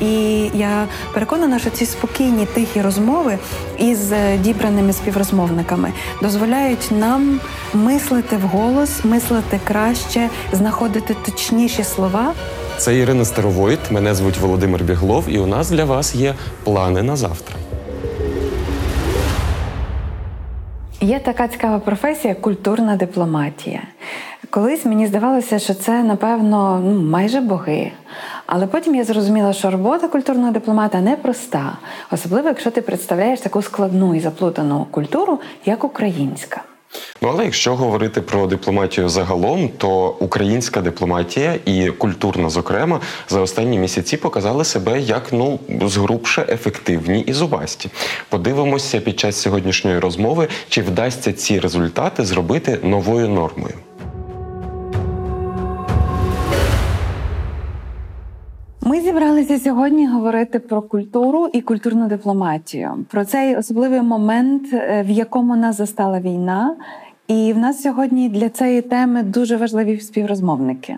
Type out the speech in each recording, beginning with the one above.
І я переконана, що ці спокійні тихі розмови із е, дібраними співрозмовниками дозволяють нам мислити вголос, мислити краще, знаходити точніші слова. Це Ірина Старовойт, мене звуть Володимир Біглов, і у нас для вас є плани на завтра. Є така цікава професія культурна дипломатія. Колись мені здавалося, що це, напевно, ну, майже боги. Але потім я зрозуміла, що робота культурного дипломата непроста, особливо якщо ти представляєш таку складну і заплутану культуру, як українська. Ну, але якщо говорити про дипломатію загалом, то українська дипломатія і культурна, зокрема, за останні місяці показали себе як ну згрубше ефективні і зубасті. Подивимося під час сьогоднішньої розмови, чи вдасться ці результати зробити новою нормою. Ми зібралися сьогодні говорити про культуру і культурну дипломатію, про цей особливий момент, е, в якому нас застала війна. І в нас сьогодні для цієї теми дуже важливі співрозмовники.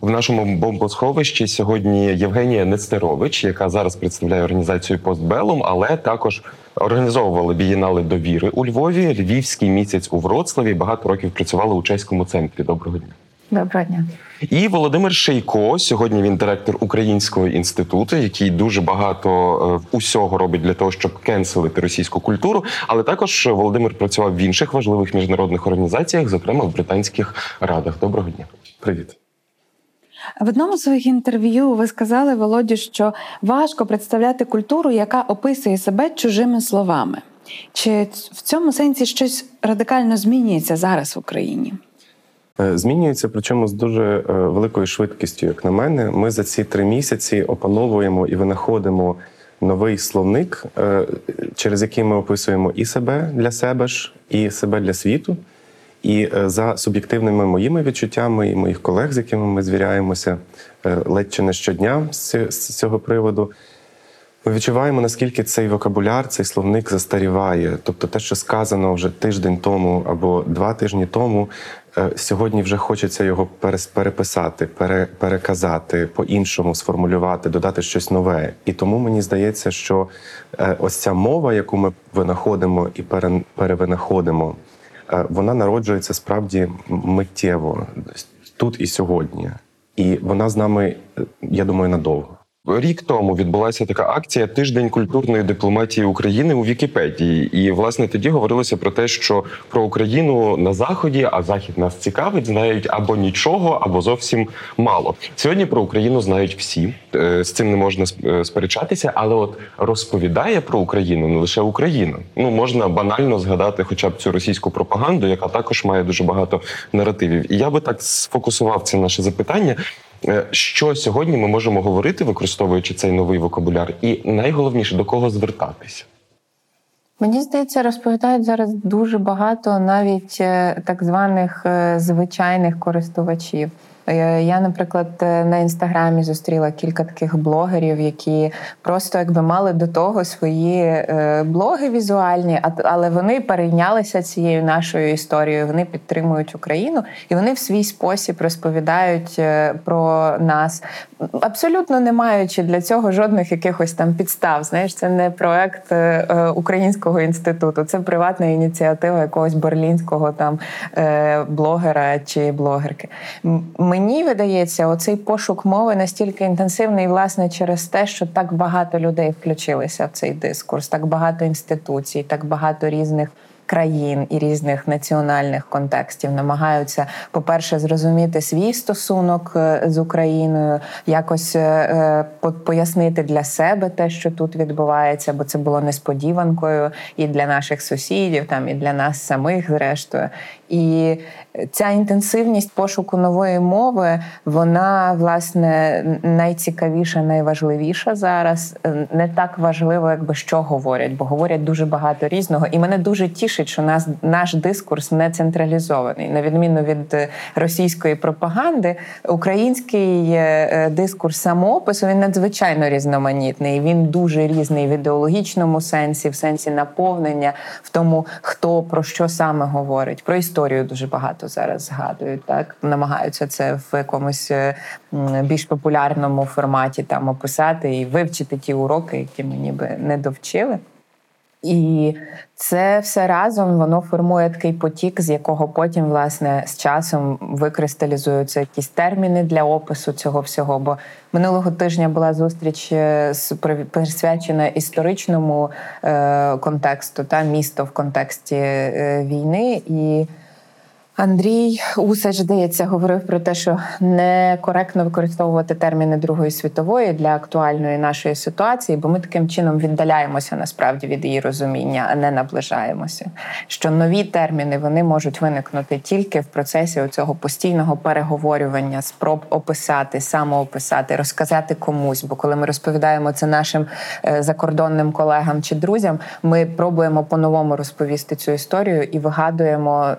В нашому бомбосховищі сьогодні Євгенія Нестерович, яка зараз представляє організацію Постбелум, але також організовувала бієнали довіри у Львові, Львівський місяць у Вроцлаві. Багато років працювала у чеському центрі. Доброго дня. Доброго дня. І Володимир Шейко. Сьогодні він директор Українського інституту, який дуже багато е, усього робить для того, щоб кенселити російську культуру. Але також Володимир працював в інших важливих міжнародних організаціях, зокрема в британських радах. Доброго дня. Привіт. В одному з своїх інтерв'ю ви сказали, Володі, що важко представляти культуру, яка описує себе чужими словами. Чи в цьому сенсі щось радикально змінюється зараз в Україні? Е, змінюється, причому з дуже е, великою швидкістю, як на мене. Ми за ці три місяці опановуємо і винаходимо новий словник, е, через який ми описуємо і себе для себе ж, і себе для світу. І за суб'єктивними моїми відчуттями і моїх колег, з якими ми звіряємося ледь чи не щодня з цього приводу. Ми відчуваємо, наскільки цей вокабуляр, цей словник застаріває. Тобто, те, що сказано вже тиждень тому або два тижні тому, сьогодні вже хочеться його переписати, переказати, по-іншому сформулювати, додати щось нове. І тому мені здається, що е, ось ця мова, яку ми винаходимо і перевинаходимо, е, вона народжується справді миттєво тут і сьогодні. І вона з нами, я думаю, надовго. Рік тому відбулася така акція Тиждень культурної дипломатії України у Вікіпедії. І власне тоді говорилося про те, що про Україну на заході, а захід нас цікавить, знають або нічого, або зовсім мало. Сьогодні про Україну знають всі. Е, з цим не можна е, сперечатися, але от розповідає про Україну не лише Україна. Ну можна банально згадати, хоча б цю російську пропаганду, яка також має дуже багато наративів. І я би так сфокусував це наше запитання. Е, що сьогодні ми можемо говорити, використовуючи цей новий вокабуляр, і найголовніше до кого звертатися? Мені здається, розповідають зараз дуже багато навіть е, так званих е, звичайних користувачів. Е, я, наприклад, е, на інстаграмі зустріла кілька таких блогерів, які просто якби мали до того свої е, блоги візуальні, але вони перейнялися цією нашою історією. Вони підтримують Україну і вони в свій спосіб розповідають про нас, абсолютно не маючи для цього жодних якихось там підстав. Знаєш, це не проект українського інституту, це приватна ініціатива якогось берлінського там блогера чи блогерки мені видається, оцей пошук мови настільки інтенсивний, власне, через те, що так багато людей включилися в цей дискурс, так багато інституцій, так багато різних країн і різних національних контекстів намагаються, по-перше, зрозуміти свій стосунок е, з Україною, якось е, е, пояснити для себе те, що тут відбувається, бо це було несподіванкою і для наших сусідів, там і для нас самих, зрештою. І ця інтенсивність пошуку нової мови, вона власне найцікавіша, найважливіша зараз. Не так важливо, якби що говорять, бо говорять дуже багато різного. І мене дуже тішить, що нас наш дискурс не централізований, на відміну від російської пропаганди, український е, дискурс самоопису він надзвичайно різноманітний. Він дуже різний в ідеологічному сенсі, в сенсі наповнення, в тому, хто про що саме говорить. Про історію дуже багато зараз згадують. Так намагаються це в якомусь е, більш популярному форматі там описати і вивчити ті уроки, які ми ніби не довчили. І це все разом воно формує такий потік, з якого потім, власне, з часом викристалізуються якісь терміни для опису цього всього. Бо минулого тижня була зустріч е, присвячена історичному е, контексту та місто в контексті війни і. Андрій Усач, здається, говорив про те, що некоректно використовувати терміни Другої світової для актуальної нашої ситуації, бо ми таким чином віддаляємося насправді від її розуміння, а не наближаємося. Що нові терміни вони можуть виникнути тільки в процесі цього постійного переговорювання, спроб описати, самоописати, розказати комусь. Бо коли ми розповідаємо це нашим е, закордонним колегам чи друзям, ми пробуємо по-новому розповісти цю історію і вигадуємо е,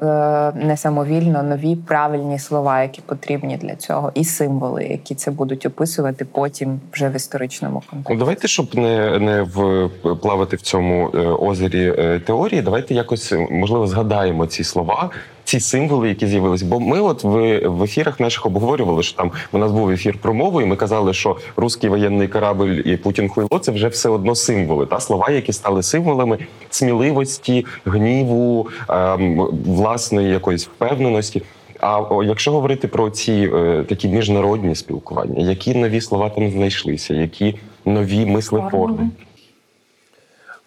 не самовільно нові правильні слова, які потрібні для цього, і символи, які це будуть описувати потім вже в історичному контексті. Ну, давайте, щоб не не в плавати в цьому е, озері е, теорії, давайте якось можливо згадаємо ці слова. Ці символи, які з'явилися, бо ми, от в в ефірах наших обговорювали, що там у нас був ефір про мову, і ми казали, що русський воєнний корабль і Путін хуйло це вже все одно символи, та слова, які стали символами сміливості, гніву, ем, власної якоїсь впевненості. А якщо говорити про ці е, такі міжнародні спілкування, які нові слова там знайшлися, які нові мислеформи?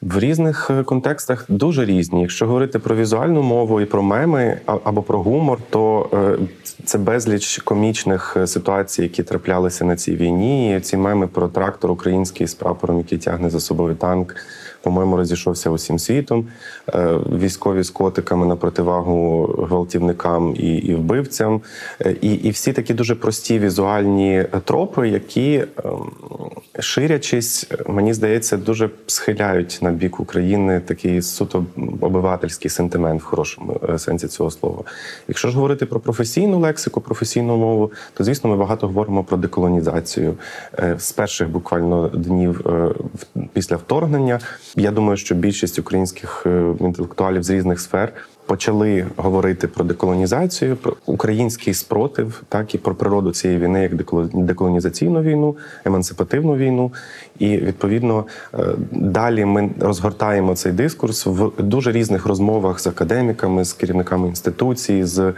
В різних е, контекстах дуже різні. Якщо говорити про візуальну мову і про меми або про гумор, то е, це безліч комічних е, ситуацій, які траплялися на цій війні. Ці меми про трактор український з прапором, який тягне за собою танк по-моєму, розійшовся усім світом. Е, військові з котиками на противагу гвалтівникам і і вбивцям. Е, і і всі такі дуже прості візуальні тропи, які, ем, ширячись, мені здається, дуже схиляють на бік України такий суто обивательський сентимент в хорошому е, сенсі цього слова. Якщо ж говорити про професійну лексику, професійну мову, то звісно ми багато говоримо про деколонізацію з перших буквально днів після вторгнення. Я думаю, що більшість українських е, інтелектуалів з різних сфер почали говорити про деколонізацію, про український спротив, так і про природу цієї війни, як деколонізаційну війну, емансипативну війну. І відповідно е, далі ми розгортаємо цей дискурс в дуже різних розмовах з академіками, з керівниками інституцій, з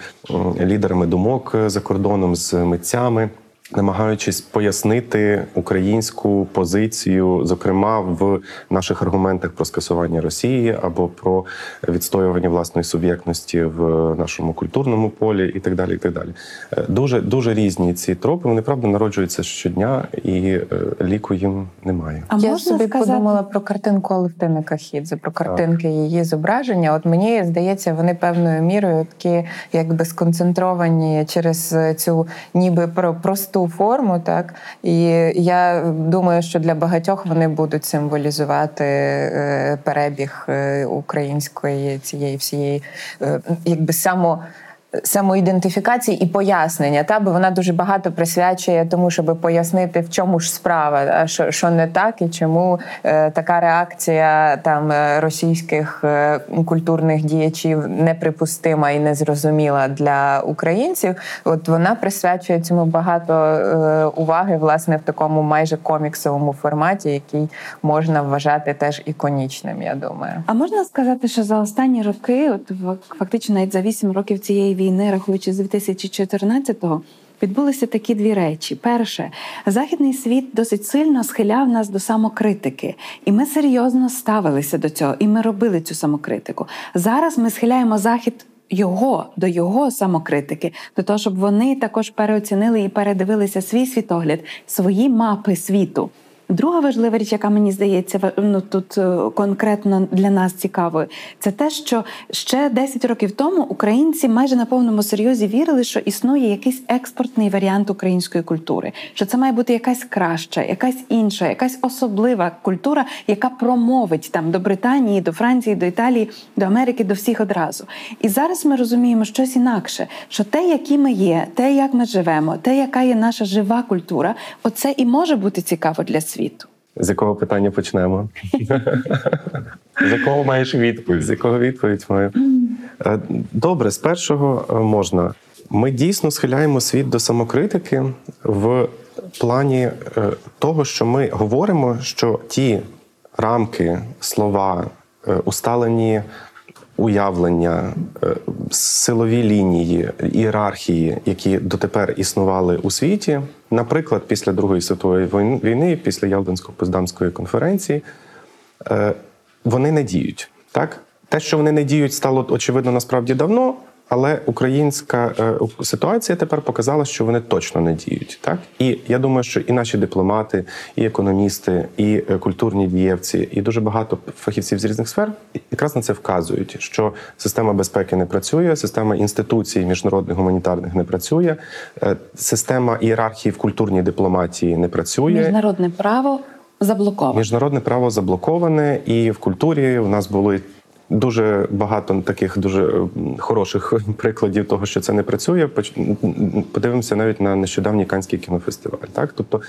лідерами думок за кордоном, з митцями намагаючись пояснити українську позицію, зокрема в наших аргументах про скасування Росії або про відстоювання власної суб'єктності в нашому культурному полі, і так далі. І так далі. Е, дуже дуже різні ці тропи. Вони правда народжуються щодня, і е, ліку їм немає. А я собі сказати? подумала про картинку Алевтини Кахідзе, про картинки так. її зображення. От мені здається, вони певною мірою такі, якби сконцентровані через цю, ніби про просту форму, так? І я думаю, що для багатьох вони будуть символізувати е, перебіг е, української цієї всієї, е, якби само самоідентифікації і пояснення, та бо вона дуже багато присвячує тому, щоб пояснити, в чому ж справа, що що не так, і чому е, така реакція там е, російських е, культурних діячів неприпустима і незрозуміла для українців. От вона присвячує цьому багато е, уваги, власне, в такому майже коміксовому форматі, який можна вважати теж іконічним. Я думаю, а можна сказати, що за останні роки, от фактично навіть за вісім років цієї війни, рахуючи з 2014-го, відбулися такі дві речі: перше, західний світ досить сильно схиляв нас до самокритики, і ми серйозно ставилися до цього, і ми робили цю самокритику. Зараз ми схиляємо захід. Його до його самокритики, до того, щоб вони також переоцінили і передивилися свій світогляд, свої мапи світу. Друга важлива річ, яка мені здається, ну тут е, конкретно для нас цікавою, це те, що ще 10 років тому українці майже на повному серйозі вірили, що існує якийсь експортний варіант української культури, що це має бути якась краща, якась інша, якась особлива культура, яка промовить там до Британії, до Франції, до Італії, до Америки, до всіх одразу. І зараз ми розуміємо щось інакше, що те, які ми є, те, як ми живемо, те, яка є наша жива культура, оце і може бути цікаво для світу. З якого питання почнемо? З якого маєш відповідь? З якого відповідь маю? Е, добре, з першого е, можна. Ми дійсно схиляємо світ до самокритики в плані е, того, що ми говоримо, що ті рамки, слова, усталені уявлення, силові лінії, ієрархії, які дотепер існували у світі, наприклад, після Другої світової війни, після Ялдинсько-Поздамської конференції, вони не діють. Так, те, що вони не діють, стало очевидно насправді давно. Але українська е, ситуація тепер показала, що вони точно не діють. Так і я думаю, що і наші дипломати, і економісти, і е, культурні дієвці, і дуже багато фахівців з різних сфер якраз на це вказують, що система безпеки не працює, система інституцій міжнародних гуманітарних не працює, е, система ієрархії в культурній дипломатії не працює. Міжнародне право заблоковане. Міжнародне право заблоковане, і в культурі в нас були Дуже багато таких дуже хороших прикладів того, що це не працює. Подивимося навіть на нещодавній канський кінофестиваль. Так, тобто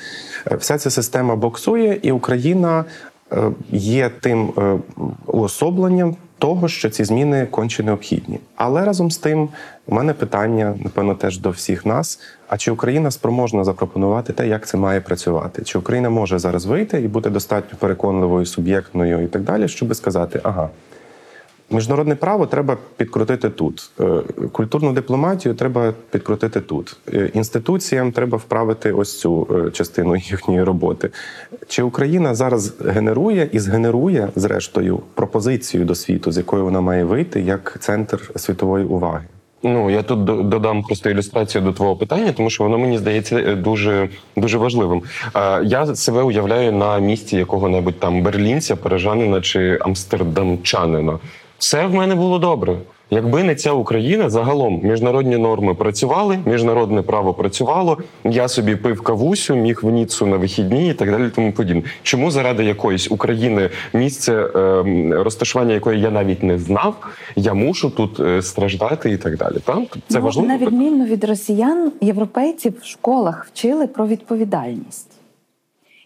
е, вся ця система боксує, і Україна е, є тим е, уособленням того, що ці зміни конче необхідні. Але разом з тим, у мене питання, напевно, теж до всіх нас: а чи Україна спроможна запропонувати те, як це має працювати? Чи Україна може зараз вийти і бути достатньо переконливою, суб'єктною і так далі, щоб сказати, ага. Міжнародне право треба підкрутити тут. Е, культурну дипломатію треба підкрутити тут. Е, інституціям треба вправити ось цю е, частину їхньої роботи. Чи Україна зараз генерує і згенерує, зрештою, пропозицію до світу, з якою вона має вийти як центр світової уваги? Ну я тут додам просто ілюстрацію до твого питання, тому що воно мені здається дуже дуже важливим. Я себе уявляю на місці якого-небудь там берлінця, парижанина чи амстердамчанина все в мене було добре. Якби не ця Україна, загалом міжнародні норми працювали, міжнародне право працювало. Я собі пив кавусю, міг в Ніцу на вихідні і так далі. Тому подібне. Чому заради якоїсь України місце е, розташування якої я навіть не знав, я мушу тут е, страждати і так далі. Там це ну, важливо на відміну від росіян, європейці в школах вчили про відповідальність.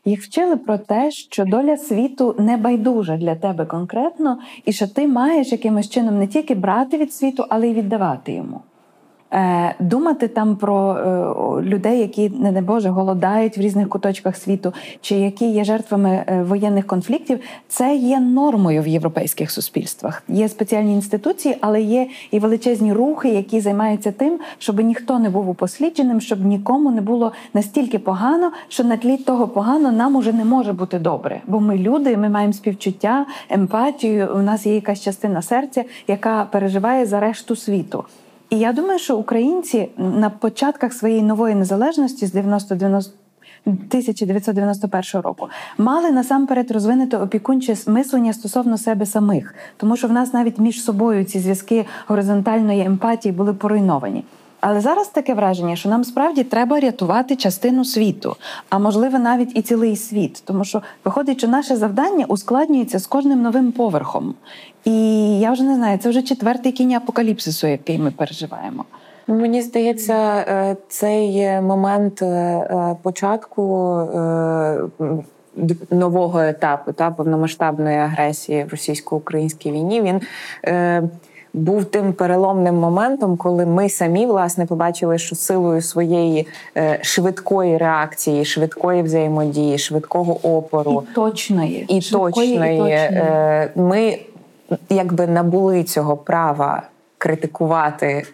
Їх вчили про те, що доля світу не байдужа для тебе конкретно, і що ти маєш якимось чином не тільки брати від світу, але й віддавати йому. Е, думати там про е, людей, які не не Боже голодають в різних куточках світу, чи які є жертвами е, воєнних конфліктів, це є нормою в європейських суспільствах. Є спеціальні інституції, але є і величезні рухи, які займаються тим, щоб ніхто не був упослідженим, щоб нікому не було настільки погано, що на тлі того погано нам уже не може бути добре. Бо ми люди, ми маємо співчуття, емпатію. У нас є якась частина серця, яка переживає за решту світу. І я думаю, що українці на початках своєї нової незалежності з 90 1991 року мали насамперед розвинути опікунче мислення стосовно себе самих, тому що в нас навіть між собою ці зв'язки горизонтальної емпатії були поруйновані. Але зараз таке враження, що нам справді треба рятувати частину світу, а можливо навіть і цілий світ, тому що виходить, що наше завдання ускладнюється з кожним новим поверхом. І я вже не знаю, це вже четвертий кінь апокаліпсису, який ми переживаємо. Мені здається, е, цей момент е, е, початку нового етапу та повномасштабної агресії в російсько-українській війні. Він був тим переломним моментом, коли ми самі власне побачили, що силою своєї е, швидкої реакції, швидкої взаємодії, швидкого опору і точної і точної, і точної. Е, ми якби набули цього права. Критикувати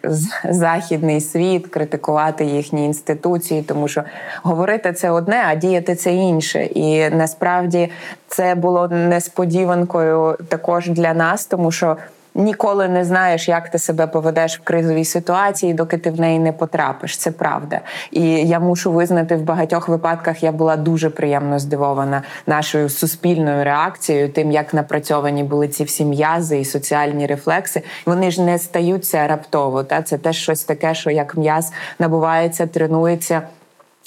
західний світ, критикувати їхні інституції, тому що говорити це одне, а діяти це інше. І насправді це було несподіванкою також для нас, тому що ніколи не знаєш, як ти себе поведеш в кризовій ситуації, доки ти в неї не потрапиш. Це правда. І я мушу визнати, в багатьох випадках я була дуже приємно здивована нашою суспільною реакцією, тим, як напрацьовані були ці всі м'язи і соціальні рефлекси. Вони ж не стаються раптово. Та це теж щось таке, що як м'яз набувається, тренується.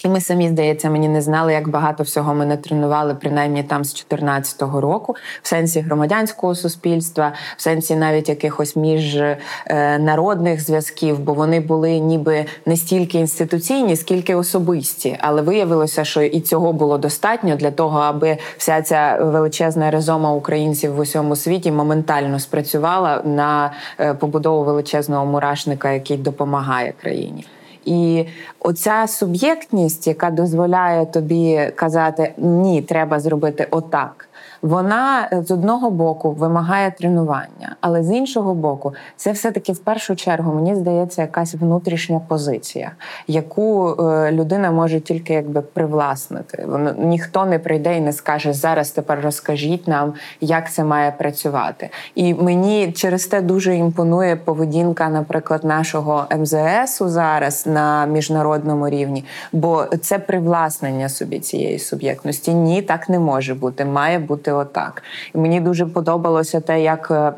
І ми самі, здається, мені не знали, як багато всього ми не тренували, принаймні там з 2014 року, в сенсі громадянського суспільства, в сенсі навіть якихось міжнародних зв'язків, бо вони були ніби не стільки інституційні, скільки особисті. Але виявилося, що і цього було достатньо для того, аби вся ця величезна резома українців в усьому світі моментально спрацювала на е, побудову величезного мурашника, який допомагає країні. І оця суб'єктність, яка дозволяє тобі казати ні, треба зробити отак вона е, з одного боку вимагає тренування, але з іншого боку, це все-таки в першу чергу, мені здається, якась внутрішня позиція, яку е, людина може тільки якби привласнити. Воно ніхто не прийде і не скаже зараз. Тепер розкажіть нам, як це має працювати. І мені через те дуже імпонує поведінка, наприклад, нашого МЗСу зараз на міжнародному рівні, бо це привласнення собі цієї суб'єктності. Ні, так не може бути. Має бути отак. І мені дуже подобалося те, як. Е,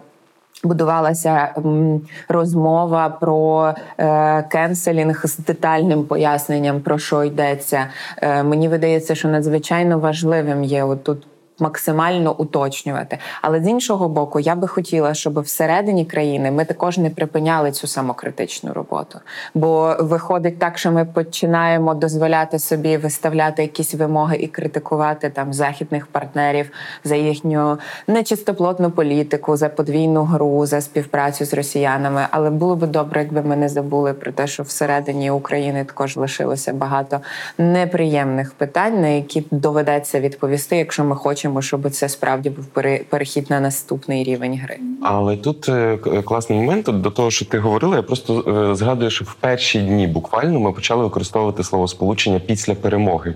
будувалася розмова про е, кенселінг з детальним поясненням, про що йдеться. Е, мені видається, що надзвичайно важливим є отут максимально уточнювати. Але з іншого боку, я би хотіла, щоб всередині країни ми також не припиняли цю самокритичну роботу. Бо виходить так, що ми починаємо дозволяти собі виставляти якісь вимоги і критикувати там західних партнерів за їхню нечистоплотну політику, за подвійну гру, за співпрацю з росіянами. Але було би добре, якби ми не забули про те, що всередині України також лишилося багато неприємних питань, на які доведеться відповісти, якщо ми хочемо хочемо, щоб це справді був перехід на наступний рівень гри. Але тут е, класний момент до того, що ти говорила. Я просто е, згадую, що в перші дні буквально ми почали використовувати словосполучення після перемоги.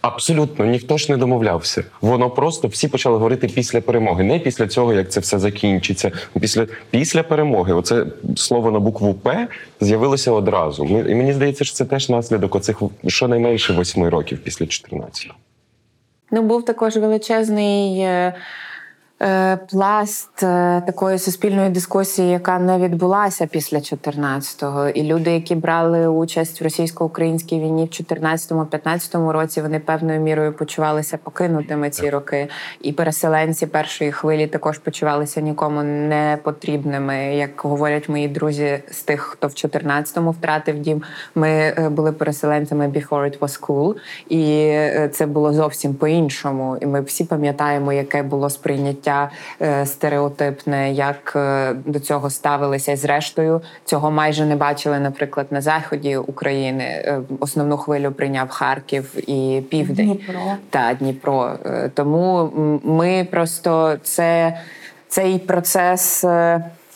Абсолютно ніхто ж не домовлявся. Воно просто всі почали говорити після перемоги, не після цього, як це все закінчиться. Після після перемоги, оце слово на букву П з'явилося одразу. І мені здається, що це теж наслідок оцих щонайменше восьми років після 14. Ну, був також величезний е, пласт е, такої суспільної дискусії, яка не відбулася після 14-го. І люди, які брали участь в російсько-українській війні в 14-15 році, вони певною мірою почувалися покинутими ці роки. І переселенці першої хвилі також почувалися нікому не потрібними. Як говорять мої друзі з тих, хто в 14-му втратив дім, ми е, були переселенцями before it was cool. і це було зовсім по-іншому. І ми всі пам'ятаємо, яке було сприйняття сприйняття е, стереотипне, як е, до цього ставилися. І зрештою цього майже не бачили, наприклад, на заході України. Е, основну хвилю прийняв Харків і Південь Дніпро. та Дніпро. Тому ми просто це цей процес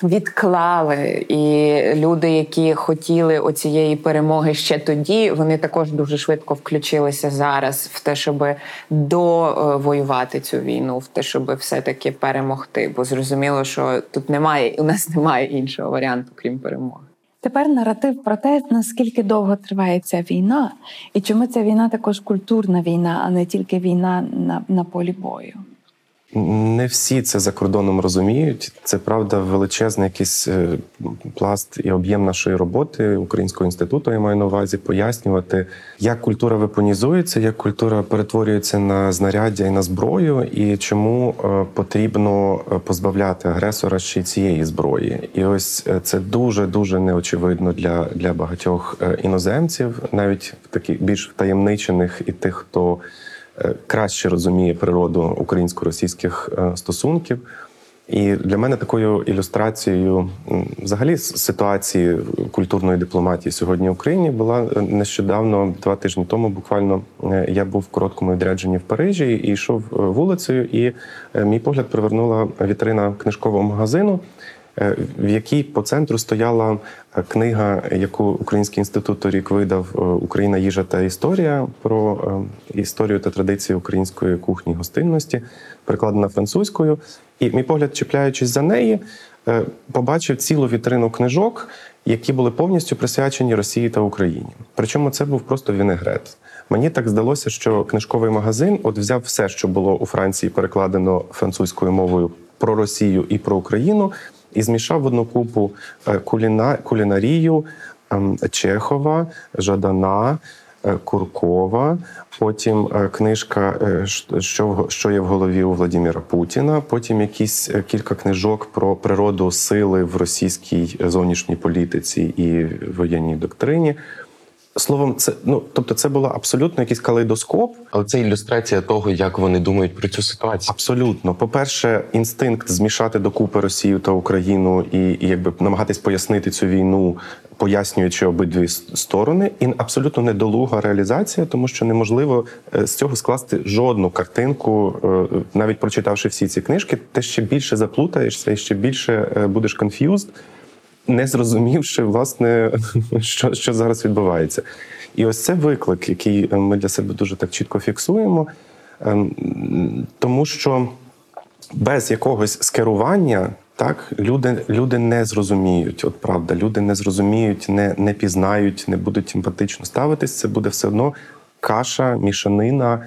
відклали. І люди, які хотіли оцієї перемоги ще тоді, вони також дуже швидко включилися зараз в те, щоб довоювати цю війну, в те, щоб все-таки перемогти. Бо зрозуміло, що тут немає у нас немає іншого варіанту, крім перемоги. Тепер наратив про те, наскільки довго триває ця війна, і чому ця війна також культурна війна, а не тільки війна на, на полі бою. Не всі це за кордоном розуміють. Це правда величезний якийсь е, пласт і об'єм нашої роботи Українського інституту. Я маю на увазі пояснювати, як культура вепонізується, як культура перетворюється на знаряддя і на зброю, і чому е, потрібно е, позбавляти агресора ще цієї зброї. І ось це дуже дуже неочевидно для, для багатьох іноземців, навіть таких більш втаємничених і тих, хто. Е, краще розуміє природу українсько-російських е, стосунків. І для мене такою ілюстрацією взагалі ситуації культурної дипломатії сьогодні в Україні була е, нещодавно, два тижні тому. Буквально я був в короткому відрядженні в Парижі і йшов вулицею, і мій погляд привернула вітрина книжкового магазину. Е, в якій по центру стояла е, книга, яку Український інститут торік видав е, Україна, їжа та історія про історію та традиції української кухні гостинності, перекладена французькою. І мій погляд, чіпляючись за неї, побачив цілу вітрину книжок, які були повністю присвячені Росії та Україні. Причому це був просто вінегрет. Мені так здалося, що книжковий магазин от взяв все, що було у Франції перекладено французькою мовою про Росію і про Україну, і змішав в одну купу е, куліна, кулінарію ем, Чехова, Жадана. Е, Куркова, потім е, книжка що що є в голові у Владимира Путіна. Потім якісь кілька книжок про природу сили в російській зовнішній політиці і воєнній доктрині. Словом, це ну тобто, це було абсолютно якийсь калейдоскоп. Але це ілюстрація того, як вони думають про цю ситуацію. Абсолютно, по-перше, інстинкт змішати докупи Росію та Україну і, і якби намагатись пояснити цю війну, пояснюючи обидві сторони, і абсолютно недолуга реалізація, тому що неможливо е, з цього скласти жодну картинку, е, навіть прочитавши всі ці книжки, ти ще більше заплутаєшся і ще більше е, будеш конф'юзд не зрозумівши, власне, що що зараз відбувається. І ось це виклик, який е, ми для себе дуже так чітко фіксуємо, ем, тому що без якогось скерування. Так, люди люди не зрозуміють, от правда, люди не зрозуміють, не не пізнають, не будуть емпатично ставитись. Це буде все одно каша, мішанина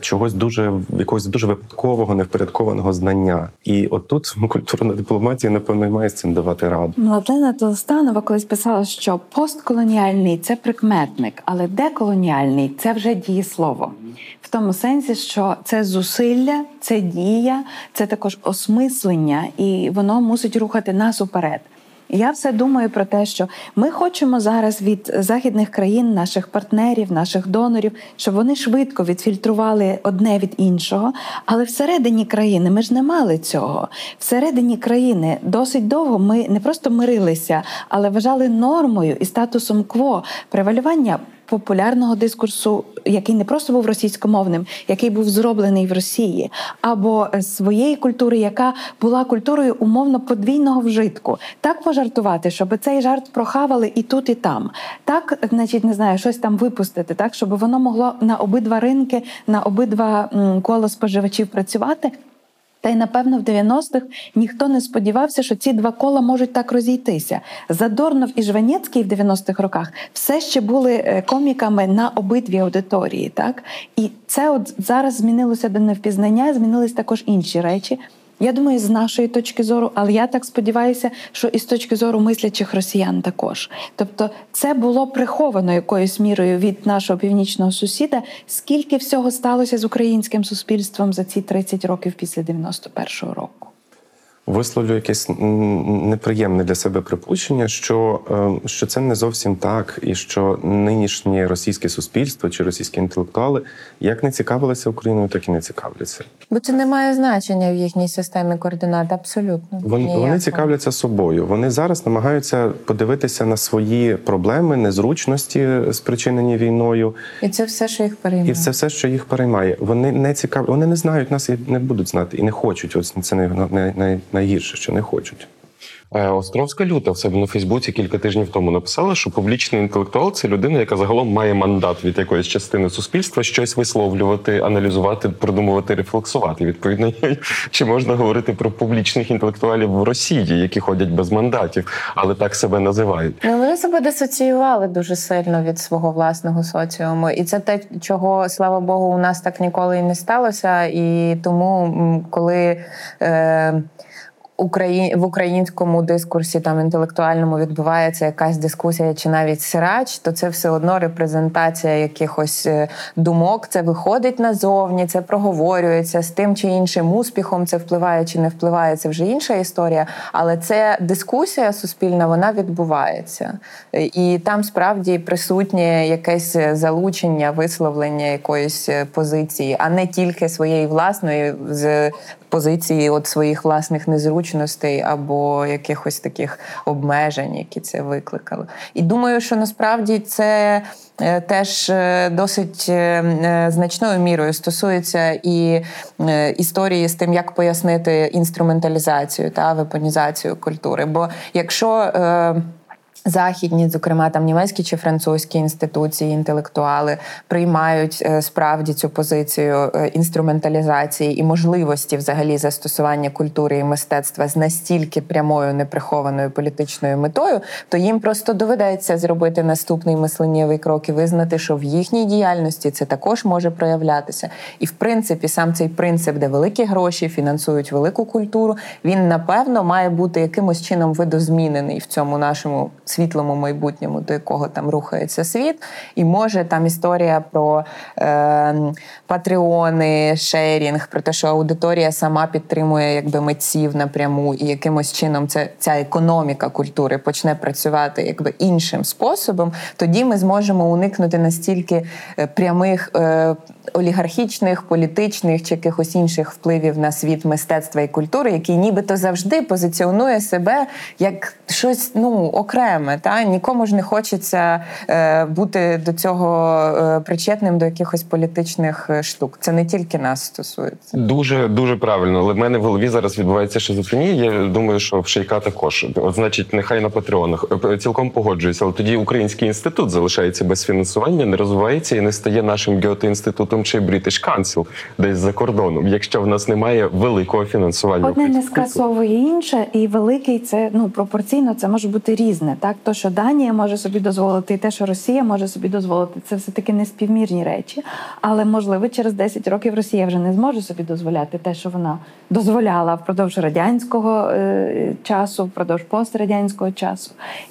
чогось дуже якогось дуже випадкового, невпорядкованого знання. І отут культурна дипломатія, напевно, має з цим давати раду. Младлена Толстанова колись писала, що постколоніальний це прикметник, але деколоніальний це вже дієслово. В тому сенсі, що це зусилля, це дія, це також осмислення, і воно мусить рухати нас уперед. Я все думаю про те, що ми хочемо зараз від західних країн, наших партнерів, наших донорів, щоб вони швидко відфільтрували одне від іншого. Але всередині країни ми ж не мали цього. Всередині країни досить довго ми не просто мирилися, але вважали нормою і статусом кво превалювання популярного дискурсу, який не просто був російськомовним, який був зроблений в Росії, або своєї культури, яка була культурою умовно подвійного вжитку. Так пожартувати, щоб цей жарт прохавали і тут, і там. Так, значить, не знаю, щось там випустити, так щоб воно могло на обидва ринки, на обидва коло споживачів працювати. Та й напевно в 90-х ніхто не сподівався, що ці два кола можуть так розійтися. Задорнов і Жванецький в 90-х роках все ще були е, коміками на обидві аудиторії. Так і це от зараз змінилося до невпізнання, змінились також інші речі. Я думаю, з нашої точки зору, але я так сподіваюся, що і з точки зору мислячих росіян також. Тобто, це було приховано якоюсь мірою від нашого північного сусіда. Скільки всього сталося з українським суспільством за ці 30 років після 91-го року? Висловлю якесь неприємне для себе припущення, що е, що це не зовсім так, і що нинішнє російське суспільство чи російські інтелектуали як не цікавилися Україною, так і не цікавляться. Бо це не має значення в їхній системі координат. Абсолютно вони, вони цікавляться собою. Вони зараз намагаються подивитися на свої проблеми, незручності, спричинені війною, і це все, що їх переймає. І це все, що їх переймає. Вони не цікаві, вони не знають нас і не будуть знати, і не хочуть. Ось це не, не, не найгірше, що не хочуть. Е, Островська люта в себе на Фейсбуці кілька тижнів тому написала, що публічний інтелектуал це людина, яка загалом має мандат від якоїсь частини суспільства щось висловлювати, аналізувати, продумувати, рефлексувати. Відповідно, чи можна говорити про публічних інтелектуалів в Росії, які ходять без мандатів, але так себе називають? Ну вони себе дисоціювали дуже сильно від свого власного соціуму, і це те, чого слава Богу, у нас так ніколи і не сталося. І тому коли. Е, в українському дискурсі там інтелектуальному відбувається якась дискусія чи навіть сирач, то це все одно репрезентація якихось е, думок. Це виходить назовні, це проговорюється з тим чи іншим успіхом. Це впливає чи не впливає, це вже інша історія. Але це дискусія суспільна, вона відбувається, і там справді присутнє якесь залучення, висловлення якоїсь е, позиції, а не тільки своєї власної з позиції от своїх власних незручностей або якихось таких обмежень, які це викликали. І думаю, що насправді це. Е, теж е, досить е, значною мірою стосується і історії з тим, як пояснити інструменталізацію та вепонізацію культури. Бо якщо західні, зокрема там німецькі чи французькі інституції, інтелектуали приймають е, справді цю позицію е, інструменталізації і можливості взагалі застосування культури і мистецтва з настільки прямою неприхованою політичною метою, то їм просто доведеться зробити наступний мисленнєвий крок і визнати, що в їхній діяльності це також може проявлятися. І в принципі, сам цей принцип, де великі гроші фінансують велику культуру, він напевно має бути якимось чином видозмінений в цьому нашому світлому майбутньому, до якого там рухається світ, і може там історія про е, патреони, шерінг, про те, що аудиторія сама підтримує якби митців напряму, і якимось чином це ця економіка культури почне працювати якби іншим способом. Тоді ми зможемо уникнути настільки е, прямих. Е, олігархічних, політичних чи якихось інших впливів на світ мистецтва і культури, який нібито завжди позиціонує себе як щось ну окреме. Та нікому ж не хочеться е, бути до цього е, причетним до якихось політичних е, штук. Це не тільки нас стосується. Дуже дуже правильно. Але в мене в голові зараз відбувається шизофренія. Я думаю, що в Шейка також от значить, нехай на патреонах цілком погоджуюся. Але тоді український інститут залишається без фінансування, не розвивається і не стає нашим геоти-інститутом чи British Council десь за кордоном, якщо в нас немає великого фінансування. Одне не скасовує інше, і великий це ну пропорційно це може бути різне. Так, то що Данія може собі дозволити, і те, що Росія може собі дозволити, це все таки не співмірні речі. Але можливо, через 10 років Росія вже не зможе собі дозволяти те, що вона дозволяла впродовж радянського е, часу, впродовж пострадянського часу.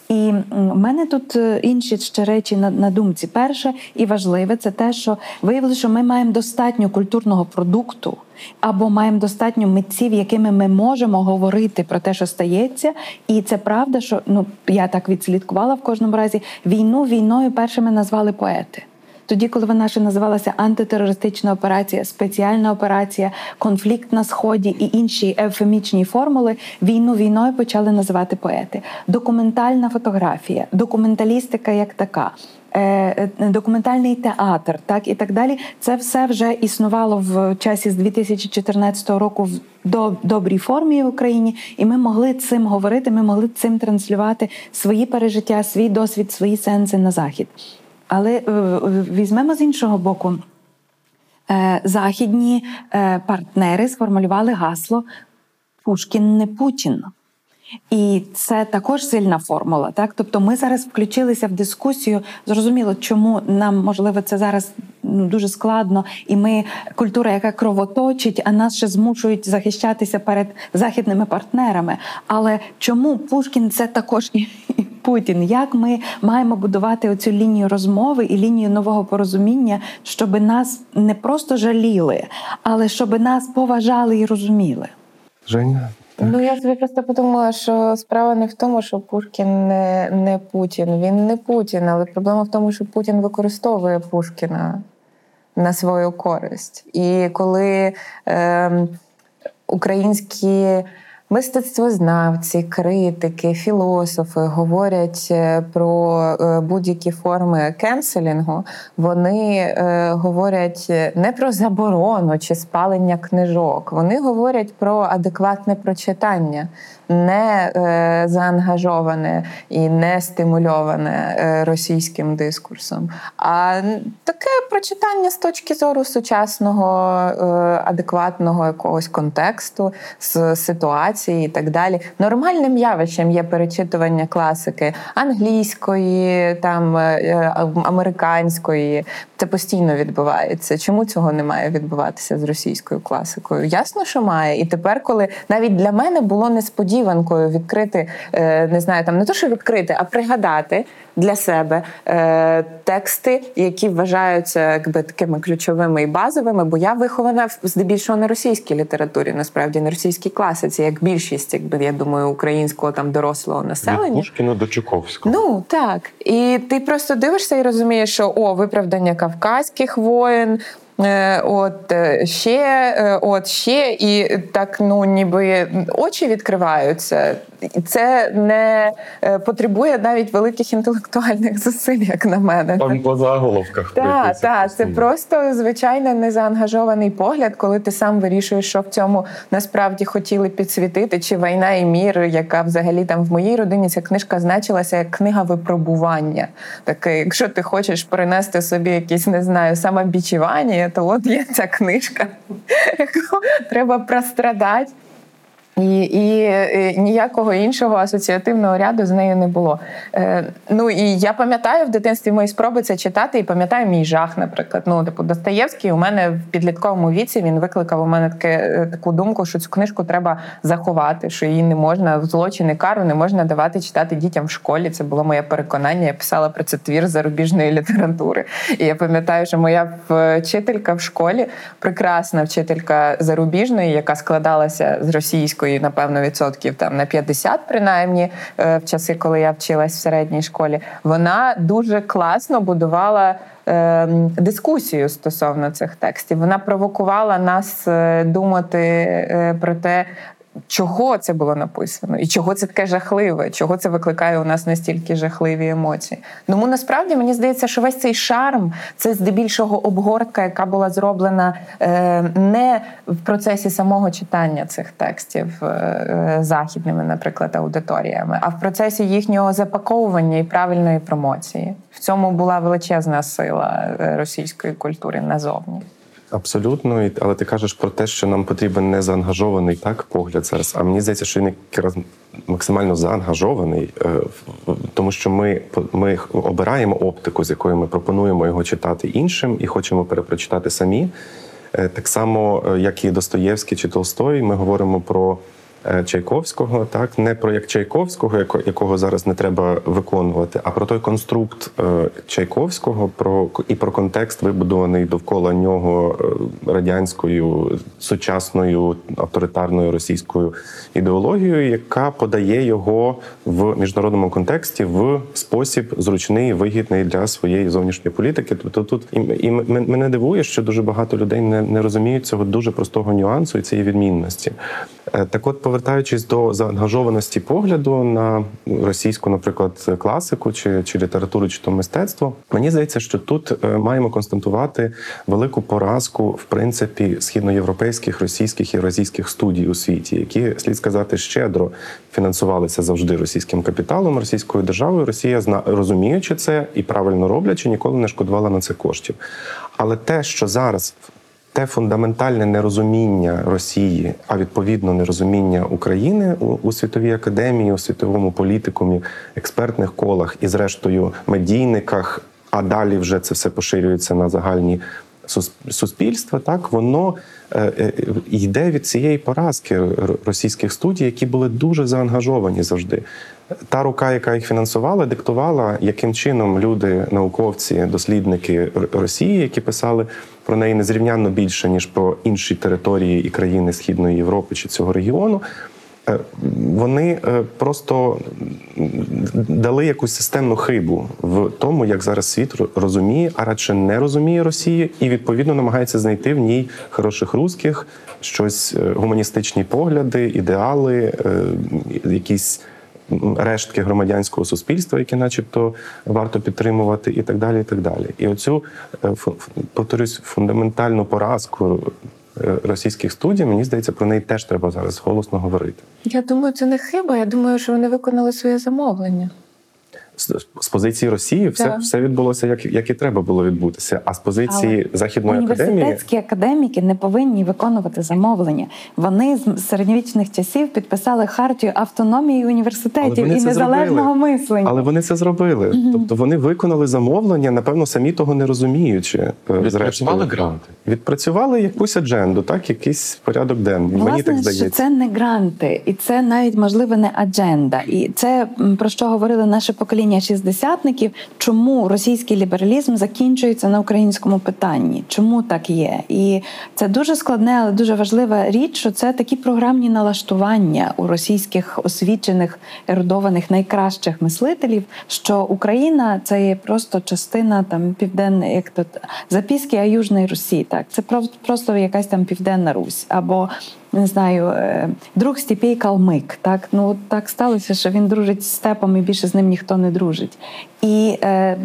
І в мене тут е, інші ще речі на, на думці. Перше і важливе це те, що виявилося, що ми маємо достатньо культурного продукту. Або маємо достатньо митців, якими ми можемо говорити про те, що стається, і це правда, що ну я так відслідкувала в кожному разі війну війною першими назвали поети. Тоді, коли вона ще називалася антитерористична операція, спеціальна операція, конфлікт на сході і інші ефемічні формули, війну війною почали називати поети. Документальна фотографія, документалістика як така. Е, е, документальний театр, так і так далі. Це все вже існувало в часі з 2014 року в добрій формі в Україні, і ми могли цим говорити. Ми могли цим транслювати свої пережиття, свій досвід, свої сенси на захід. Але е, візьмемо з іншого боку. Західні партнери сформулювали гасло Пушкін не Путін. І це також сильна формула. Так, тобто, ми зараз включилися в дискусію. Зрозуміло, чому нам можливо це зараз ну дуже складно, і ми культура, яка кровоточить, а нас ще змушують захищатися перед західними партнерами. Але чому Пушкін це також і Путін? Як ми маємо будувати оцю лінію розмови і лінію нового порозуміння, щоб нас не просто жаліли, але щоб нас поважали і розуміли? Женя, Ну я собі просто подумала, що справа не в тому, що Пушкін не не Путін. Він не Путін, але проблема в тому, що Путін використовує Пушкіна на свою користь. І коли е, українські Мистецтвознавці, критики, філософи говорять е, про е, будь-які форми кенселінгу. Вони е, говорять не про заборону чи спалення книжок. Вони говорять про адекватне прочитання, не заангажоване і не стимульоване російським дискурсом. А таке прочитання з точки зору сучасного адекватного якогось контексту з ситуації і так далі. Нормальним явищем є перечитування класики англійської, там е, е, американської. Це постійно відбувається. Чому цього не має відбуватися з російською класикою? Ясно, що має. І тепер, коли навіть для мене було несподіванкою відкрити, е, не знаю, там не то, що відкрити, а пригадати для себе е, тексти, які вважаються якби такими ключовими і базовими, бо я вихована здебільшого на російській літературі, насправді на російській класиці, як більшість, якби я думаю, українського там дорослого населення. Від Пушкіна до Чуковського. Ну так. І ти просто дивишся і розумієш, що о, виправдання кавказьких воєн, Е, от е, ще, е, от ще, і так ну ніби очі відкриваються. Це не потребує навіть великих інтелектуальних зусиль, як на мене. Там по заголовках. Так, так, це просто звичайно незаангажований погляд, коли ти сам вирішуєш, що в цьому насправді хотіли підсвітити, чи війна і мір, яка взагалі там в моїй родині ця книжка значилася як книга випробування. Таке, якщо ти хочеш принести собі якісь, не знаю, самобічування, то от є ця книжка, яку треба прострадати. І і, і ніякого іншого асоціативного ряду з нею не було. Е, Ну і я пам'ятаю в дитинстві мої спроби це читати, і пам'ятаю мій жах, наприклад. Ну, типу, Достоєвський у мене в підлітковому віці він викликав у мене таке, е, таку думку, що цю книжку треба заховати, що її не можна в злочини кару не можна давати читати дітям в школі. Це було моє переконання. Я писала про це твір зарубіжної літератури. І я пам'ятаю, що моя вчителька в школі, прекрасна вчителька зарубіжної, яка складалася з російської української, напевно, відсотків там на 50, принаймні, е, в часи, коли я вчилась в середній школі, вона дуже класно будувала. Ем, дискусію стосовно цих текстів вона провокувала нас е, думати е, про те, чого це було написано, і чого це таке жахливе, чого це викликає у нас настільки жахливі емоції. Тому насправді мені здається, що весь цей шарм це здебільшого обгортка, яка була зроблена е, не в процесі самого читання цих текстів е, західними, наприклад, аудиторіями, а в процесі їхнього запаковування і правильної промоції. В цьому була величезна сила е, російської культури назовні. Абсолютно, але ти кажеш про те, що нам потрібен не заангажований так погляд зараз. А мені здається, що він якраз максимально заангажований, е, тому що ми ми обираємо оптику, з якою ми пропонуємо його читати іншим, і хочемо перепрочитати самі. Е, так само, е, як і Достоєвський чи Толстой, ми говоримо про. Е, Чайковського, так не про як Чайковського, якого зараз не треба виконувати, а про той конструкт е, Чайковського, про і про контекст, вибудований довкола нього е, радянською сучасною авторитарною російською ідеологією, яка подає його в міжнародному контексті в спосіб зручний, вигідний для своєї зовнішньої політики. Тобто тут і, і мене дивує, що дуже багато людей не, не розуміють цього дуже простого нюансу і цієї відмінності. Так, от повертаючись до заангажованості погляду на російську, наприклад, класику чи чи літературу, чи то мистецтво, мені здається, що тут е, маємо констатувати велику поразку в принципі східноєвропейських, російських і російських студій у світі, які слід сказати щедро фінансувалися завжди російським капіталом, російською державою. Росія розуміючи це і правильно роблячи, ніколи не шкодувала на це коштів. Але те, що зараз те фундаментальне нерозуміння Росії, а відповідно нерозуміння України у, у світовій академії, у світовому політикумі, експертних колах і, зрештою, медійниках, а далі вже це все поширюється на загальні суспільства. Так воно е, е, йде від цієї поразки російських студій, які були дуже заангажовані завжди. Та рука, яка їх фінансувала, диктувала, яким чином люди, науковці, дослідники Росії, які писали про неї незрівнянно більше ніж про інші території і країни Східної Європи чи цього регіону. Е, вони е, просто дали якусь системну хибу в тому, як зараз світ розуміє, а радше не розуміє Росію, і відповідно намагається знайти в ній хороших русських щось е, гуманістичні погляди, ідеали, якісь рештки громадянського суспільства, які, начебто, варто підтримувати, і так далі. І так далі. І оцю повторюсь фундаментальну поразку. Е, російських студій, мені здається, про неї теж треба зараз голосно говорити. Я думаю, це не хиба. Я думаю, що вони виконали своє замовлення з позиції Росії все так. все відбулося, як як і треба було відбутися. А з позиції Але західної університетські академії університетські академіки не повинні виконувати замовлення. Вони з середньовічних часів підписали хартію автономії університетів і незалежного зробили. мислення. Але вони це зробили. mm Тобто вони виконали замовлення, напевно, самі того не розуміючи. Е, Відпрацювали гранти. Відпрацювали якусь адженду, так якийсь порядок денний. Власне, Мені так здається. що це не гранти, і це навіть можливо не адженда. І це про що говорили наше покоління покоління шістдесятників, чому російський лібералізм закінчується на українському питанні. Чому так є? І це дуже складне, але дуже важлива річ, що це такі програмні налаштування у російських освічених ерудованих найкращих мислителів, що Україна це є просто частина там південної, як тут записки а Южної Русі. Так, це просто якась там південна Русь або не знаю, е, друг Степій Калмик. Так ну так сталося, що він дружить з степом і більше з ним ніхто не дружить. І е,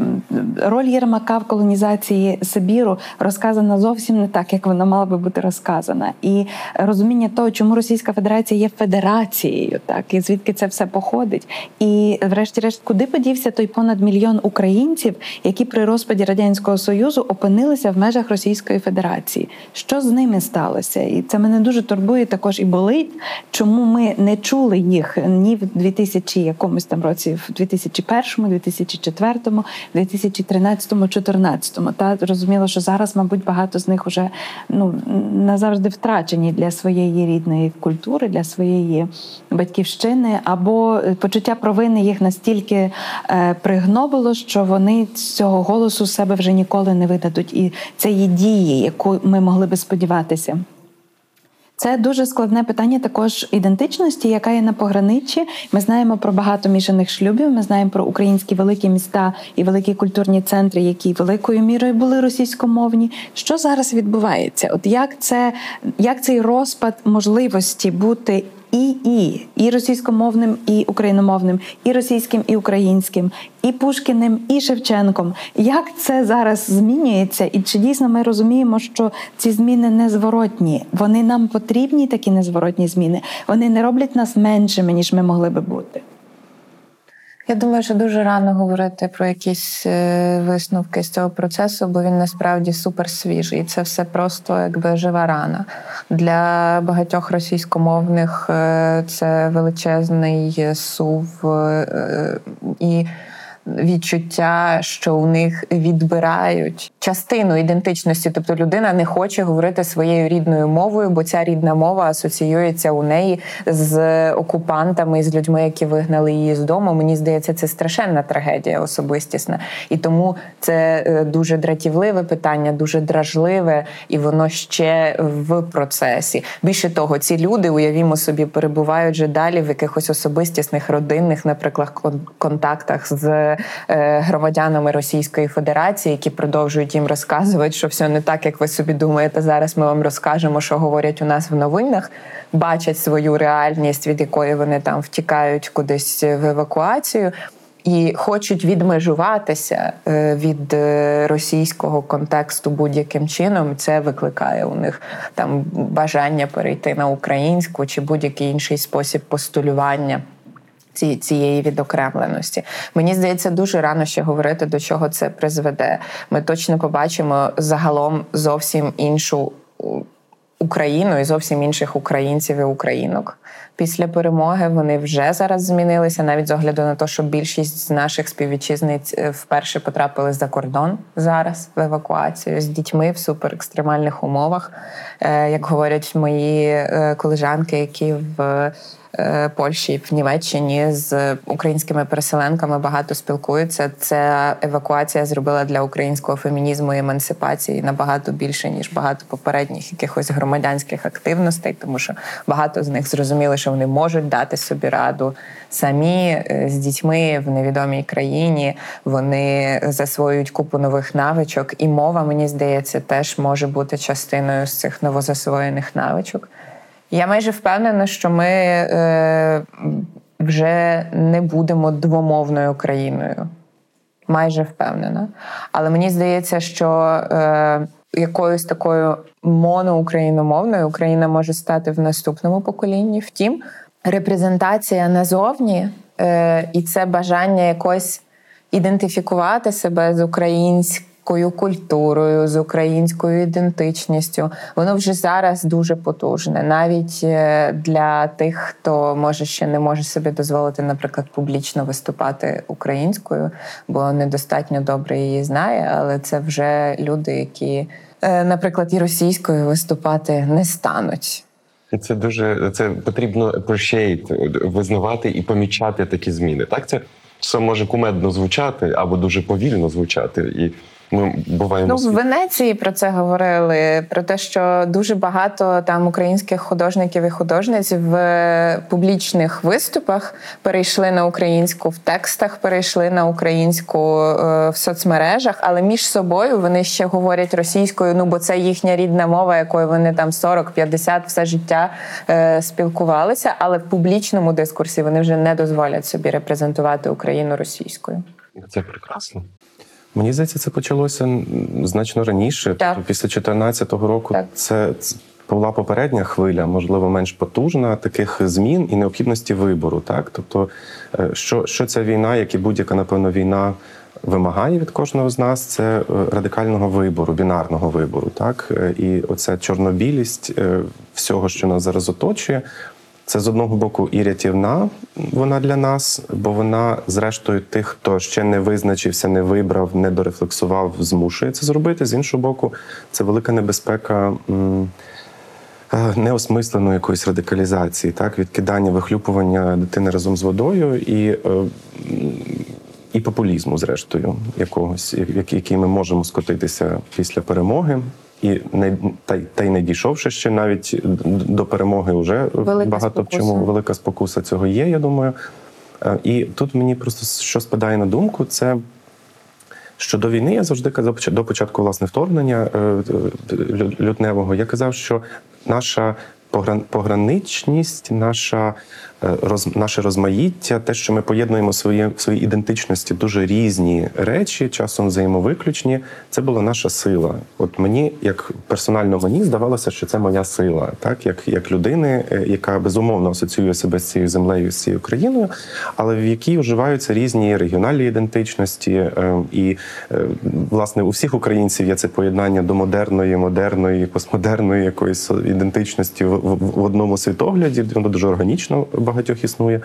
роль Єрмака в колонізації Сибіру розказана зовсім не так, як вона мала би бути розказана. І розуміння того, чому Російська Федерація є федерацією, так і звідки це все походить. І, врешті-решт, куди подівся той понад мільйон українців, які при розпаді радянського союзу опинилися в межах Російської Федерації? Що з ними сталося? І це мене дуже турбує також і болить. Чому ми не чули їх ні в 2000 якомусь там році, в 2001, 2004 2004, 2013, 2014. Та зрозуміло, що зараз, мабуть, багато з них вже ну назавжди втрачені для своєї рідної культури, для своєї батьківщини, або почуття провини їх настільки е, пригнобило, що вони цього голосу себе вже ніколи не видадуть. І це є дії, яку ми могли би сподіватися. Це дуже складне питання також ідентичності, яка є на пограничі. Ми знаємо про багато мішаних шлюбів. Ми знаємо про українські великі міста і великі культурні центри, які великою мірою були російськомовні. Що зараз відбувається? От як це як цей розпад можливості бути і і і російськомовним, і україномовним, і російським, і українським, і Пушкіним, і Шевченком. Як це зараз змінюється? І чи дійсно ми розуміємо, що ці зміни незворотні? Вони нам потрібні, такі незворотні зміни. Вони не роблять нас меншими, ніж ми могли би бути. Я думаю, що дуже рано говорити про якісь е, висновки з цього процесу, бо він насправді супер свіжий. І це все просто якби жива рана. Для багатьох російськомовних е, це величезний сув е, і відчуття, що у них відбирають частину ідентичності, тобто людина не хоче говорити своєю рідною мовою, бо ця рідна мова асоціюється у неї з окупантами, з людьми, які вигнали її з дому. Мені здається, це страшенна трагедія особистісна, і тому це е, дуже дратівливе питання, дуже дражливе, і воно ще в процесі. Більше того, ці люди уявімо собі, перебувають вже далі в якихось особистісних родинних, наприклад, контактах з громадянами Російської Федерації, які продовжують їм розказувати, що все не так, як ви собі думаєте. Зараз ми вам розкажемо, що говорять у нас в новинах, бачать свою реальність, від якої вони там втікають кудись в евакуацію. І хочуть відмежуватися е, від е, російського контексту будь-яким чином. Це викликає у них там бажання перейти на українську чи будь-який інший спосіб постулювання цієї відокремленості. Мені здається, дуже рано ще говорити, до чого це призведе. Ми точно побачимо загалом зовсім іншу. Україну і зовсім інших українців і українок після перемоги вони вже зараз змінилися, навіть з огляду на те, що більшість з наших співвітчизниць е, вперше потрапили за кордон зараз в евакуацію з дітьми в суперекстремальних умовах. Е, як говорять мої е, колежанки, які в Польщі в Німеччині з українськими переселенками багато спілкуються. Ця евакуація зробила для українського фемінізму і емансипації набагато більше ніж багато попередніх якихось громадянських активностей, тому що багато з них зрозуміли, що вони можуть дати собі раду самі е, з дітьми в невідомій країні. Вони засвоюють купу нових навичок, і мова мені здається теж може бути частиною з цих новозасвоєних навичок. Я майже впевнена, що ми е, вже не будемо двомовною країною. Майже впевнена. Але мені здається, що е, якоюсь такою моноукраїномовною Україна може стати в наступному поколінні. Втім, репрезентація назовні е, і це бажання якось ідентифікувати себе з українською українською культурою, з українською ідентичністю, воно вже зараз дуже потужне, навіть е, для тих, хто може ще не може собі дозволити, наприклад, публічно виступати українською, бо недостатньо добре її знає, але це вже люди, які, е, наприклад, і російською виступати не стануть. Це дуже це потрібно appreciate, визнавати і помічати такі зміни. Так, це це може кумедно звучати або дуже повільно звучати. І ми буваємо ну, в Венеції про це говорили. Про те, що дуже багато там українських художників і художниць в публічних виступах перейшли на українську, в текстах перейшли на українську е, в соцмережах, але між собою вони ще говорять російською. Ну бо це їхня рідна мова, якою вони там 40-50 все життя е, спілкувалися. Але в публічному дискурсі вони вже не дозволять собі репрезентувати Україну російською. Це прекрасно. Мені здається, це почалося значно раніше. Так. Тобто після 2014 року Так. це, була попередня хвиля, можливо, менш потужна таких змін і необхідності вибору. Так, тобто, е, що, що ця війна, як і будь-яка, напевно, війна. Вимагає від кожного з нас це е, радикального вибору, бінарного вибору, так Е, і оця чорнобілість всього, що нас зараз оточує, це з одного боку і рятівна вона для нас, бо вона, зрештою, тих, хто ще не визначився, не вибрав, не дорефлексував, змушує це зробити. З іншого боку, це велика небезпека. е, Неосмисленої якоїсь радикалізації, так, відкидання, вихлюпування дитини разом з водою і, е, і популізму, зрештою, якогось, як- який ми можемо скотитися після перемоги. І не та, та й не дійшовши ще навіть до перемоги, вже Велика багато в чому велика спокуса цього є, я думаю. Е, І тут мені просто що спадає на думку, це що до війни я завжди казав до початку власне вторгнення е, е, лютневого. Я казав, що наша погран- пограничність, наша роз, наше розмаїття, те, що ми поєднуємо свої, свої ідентичності, дуже різні речі, часом взаємовиключні, це була наша сила. От мені, як персонально мені, здавалося, що це моя сила, так як, як людини, е, яка безумовно асоціює себе з цією землею, з цією країною, але в якій вживаються різні регіональні ідентичності. е, І е, власне у всіх українців є це поєднання до модерної, модерної, постмодерної якоїсь ідентичності в, в, в одному світогляді. Воно дуже органічно багатьох існує.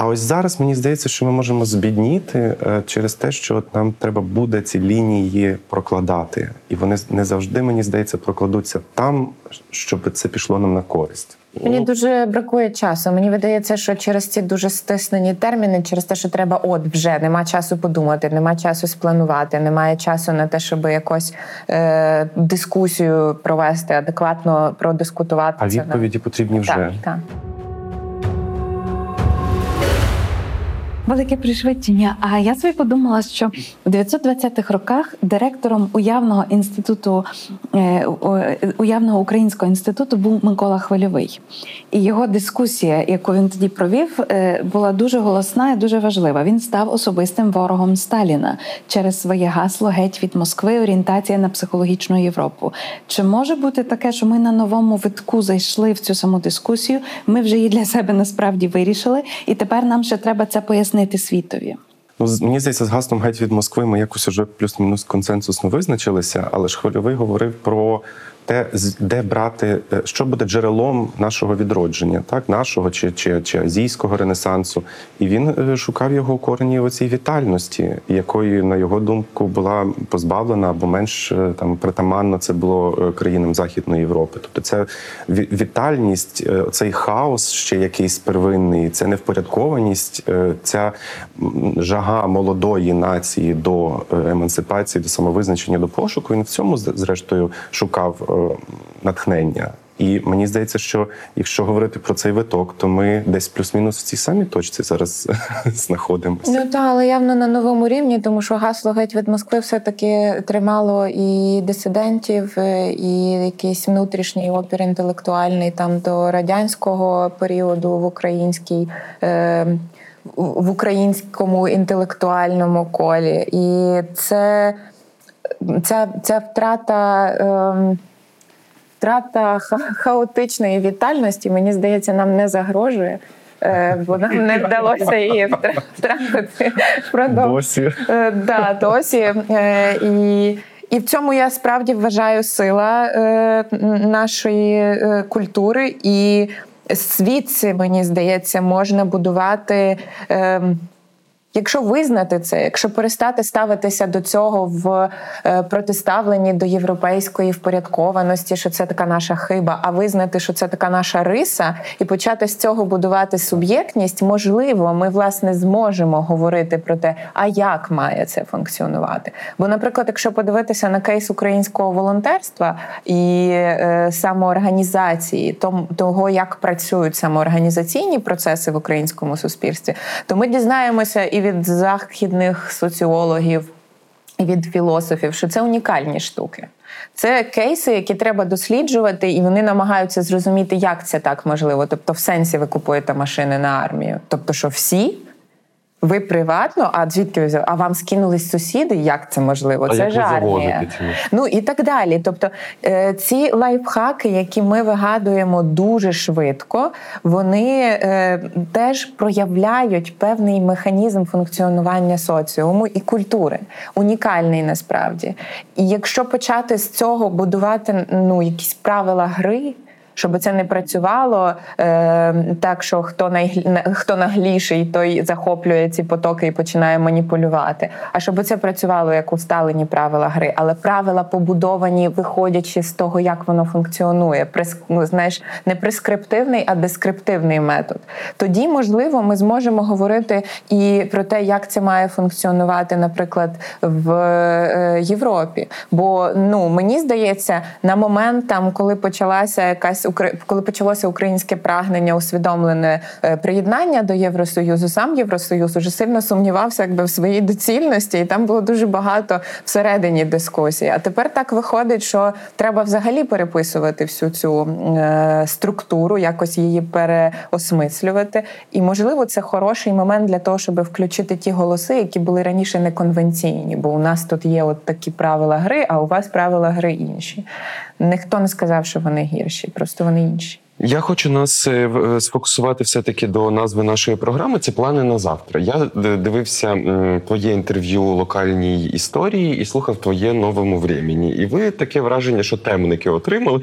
А ось зараз мені здається, що ми можемо збідніти е, через те, що от нам треба буде ці лінії прокладати, і вони не завжди, мені здається, прокладуться там, щоб це пішло нам на користь. Мені дуже бракує часу. Мені видається, що через ці дуже стиснені терміни, через те, що треба, от вже нема часу подумати, нема часу спланувати, немає часу на те, щоб якось е, дискусію провести, адекватно продискутувати. А відповіді потрібні вже. Так, так. Велике пришвидшення. А я собі подумала, що у 920-х роках директором уявного інституту е, уявного українського інституту був Микола Хвильовий. І його дискусія, яку він тоді провів, е, була дуже голосна і дуже важлива. Він став особистим ворогом Сталіна через своє гасло геть від Москви, орієнтація на психологічну Європу. Чи може бути таке, що ми на новому витку зайшли в цю саму дискусію? Ми вже її для себе насправді вирішили, і тепер нам ще треба це пояснити світові. Ну, мені здається, з гаслом геть від Москви ми якось уже плюс-мінус консенсусно визначилися, але ж Хвильовий говорив про те, де брати, е, що буде джерелом нашого відродження, так нашого чи, чи, чи азійського ренесансу. І він е, шукав його корені у цій вітальності, якої, на його думку, була позбавлена або менш е, там притаманно це було країнам Західної Європи. Тобто, це ві- вітальність, цей хаос ще якийсь первинний, це невпорядкованість, ця жага молодої нації до емансипації, до самовизначення, до пошуку. Він в цьому зрештою шукав натхнення. І мені здається, що якщо говорити про цей виток, то ми десь плюс-мінус в цій самій точці зараз знаходимося. Ну так, але явно на новому рівні, тому що гасло геть від Москви все-таки тримало і дисидентів, е, і якийсь внутрішній опір інтелектуальний там до радянського періоду в українській. Е- в українському інтелектуальному колі. І це ця, ця втрата. ем, Втрата ха- хаотичної вітальності, мені здається, нам не загрожує, е, бо нам не вдалося її втратити впродовж Досі. Е, да, досі. Е, І, і в цьому я справді вважаю сила нашої культури, і звідси, мені здається, можна будувати. Якщо визнати це, якщо перестати ставитися до цього в е, протиставленні до європейської впорядкованості, що це така наша хиба, а визнати, що це така наша риса, і почати з цього будувати суб'єктність, можливо, ми власне зможемо говорити про те, а як має це функціонувати. Бо, наприклад, якщо подивитися на кейс українського волонтерства і е, самоорганізації, того, як працюють самоорганізаційні процеси в українському суспільстві, то ми дізнаємося і від західних соціологів, і від філософів, що це унікальні штуки. Це кейси, які треба досліджувати, і вони намагаються зрозуміти, як це так можливо. Тобто, в сенсі ви купуєте машини на армію. Тобто, що всі ви приватно, а звідки ви взяли? А вам скинулись сусіди? Як це можливо? А це як ж армія. Ну і так далі. Тобто е, ці лайфхаки, які ми вигадуємо дуже швидко, вони е, теж проявляють певний механізм функціонування соціуму і культури, унікальний насправді. І якщо почати з цього будувати ну, якісь правила гри щоб це не працювало е, так, що хто най, хто нагліший, той захоплює ці потоки і починає маніпулювати. А щоб це працювало як усталені правила гри, але правила побудовані, виходячи з того, як воно функціонує. Прес, ну, знаєш, не прескриптивний, а дескриптивний метод. Тоді, можливо, ми зможемо говорити і про те, як це має функціонувати, наприклад, в е, Європі. Бо ну мені здається, на момент там, коли почалася якась коли почалося українське прагнення, усвідомлене е, приєднання до Євросоюзу, сам Євросоюз уже сильно сумнівався, якби в своїй доцільності, і там було дуже багато всередині дискусії. А тепер так виходить, що треба взагалі переписувати всю цю е, структуру, якось її переосмислювати. І можливо, це хороший момент для того, щоб включити ті голоси, які були раніше неконвенційні. Бо у нас тут є от такі правила гри, а у вас правила гри інші. Ніхто не сказав, що вони гірші, просто вони інші. Я хочу нас е, е, сфокусувати все таки до назви нашої програми. Це плани на завтра. Я дивився твоє інтерв'ю локальній історії і слухав твоє новому времені. І ви таке враження, що темники отримали,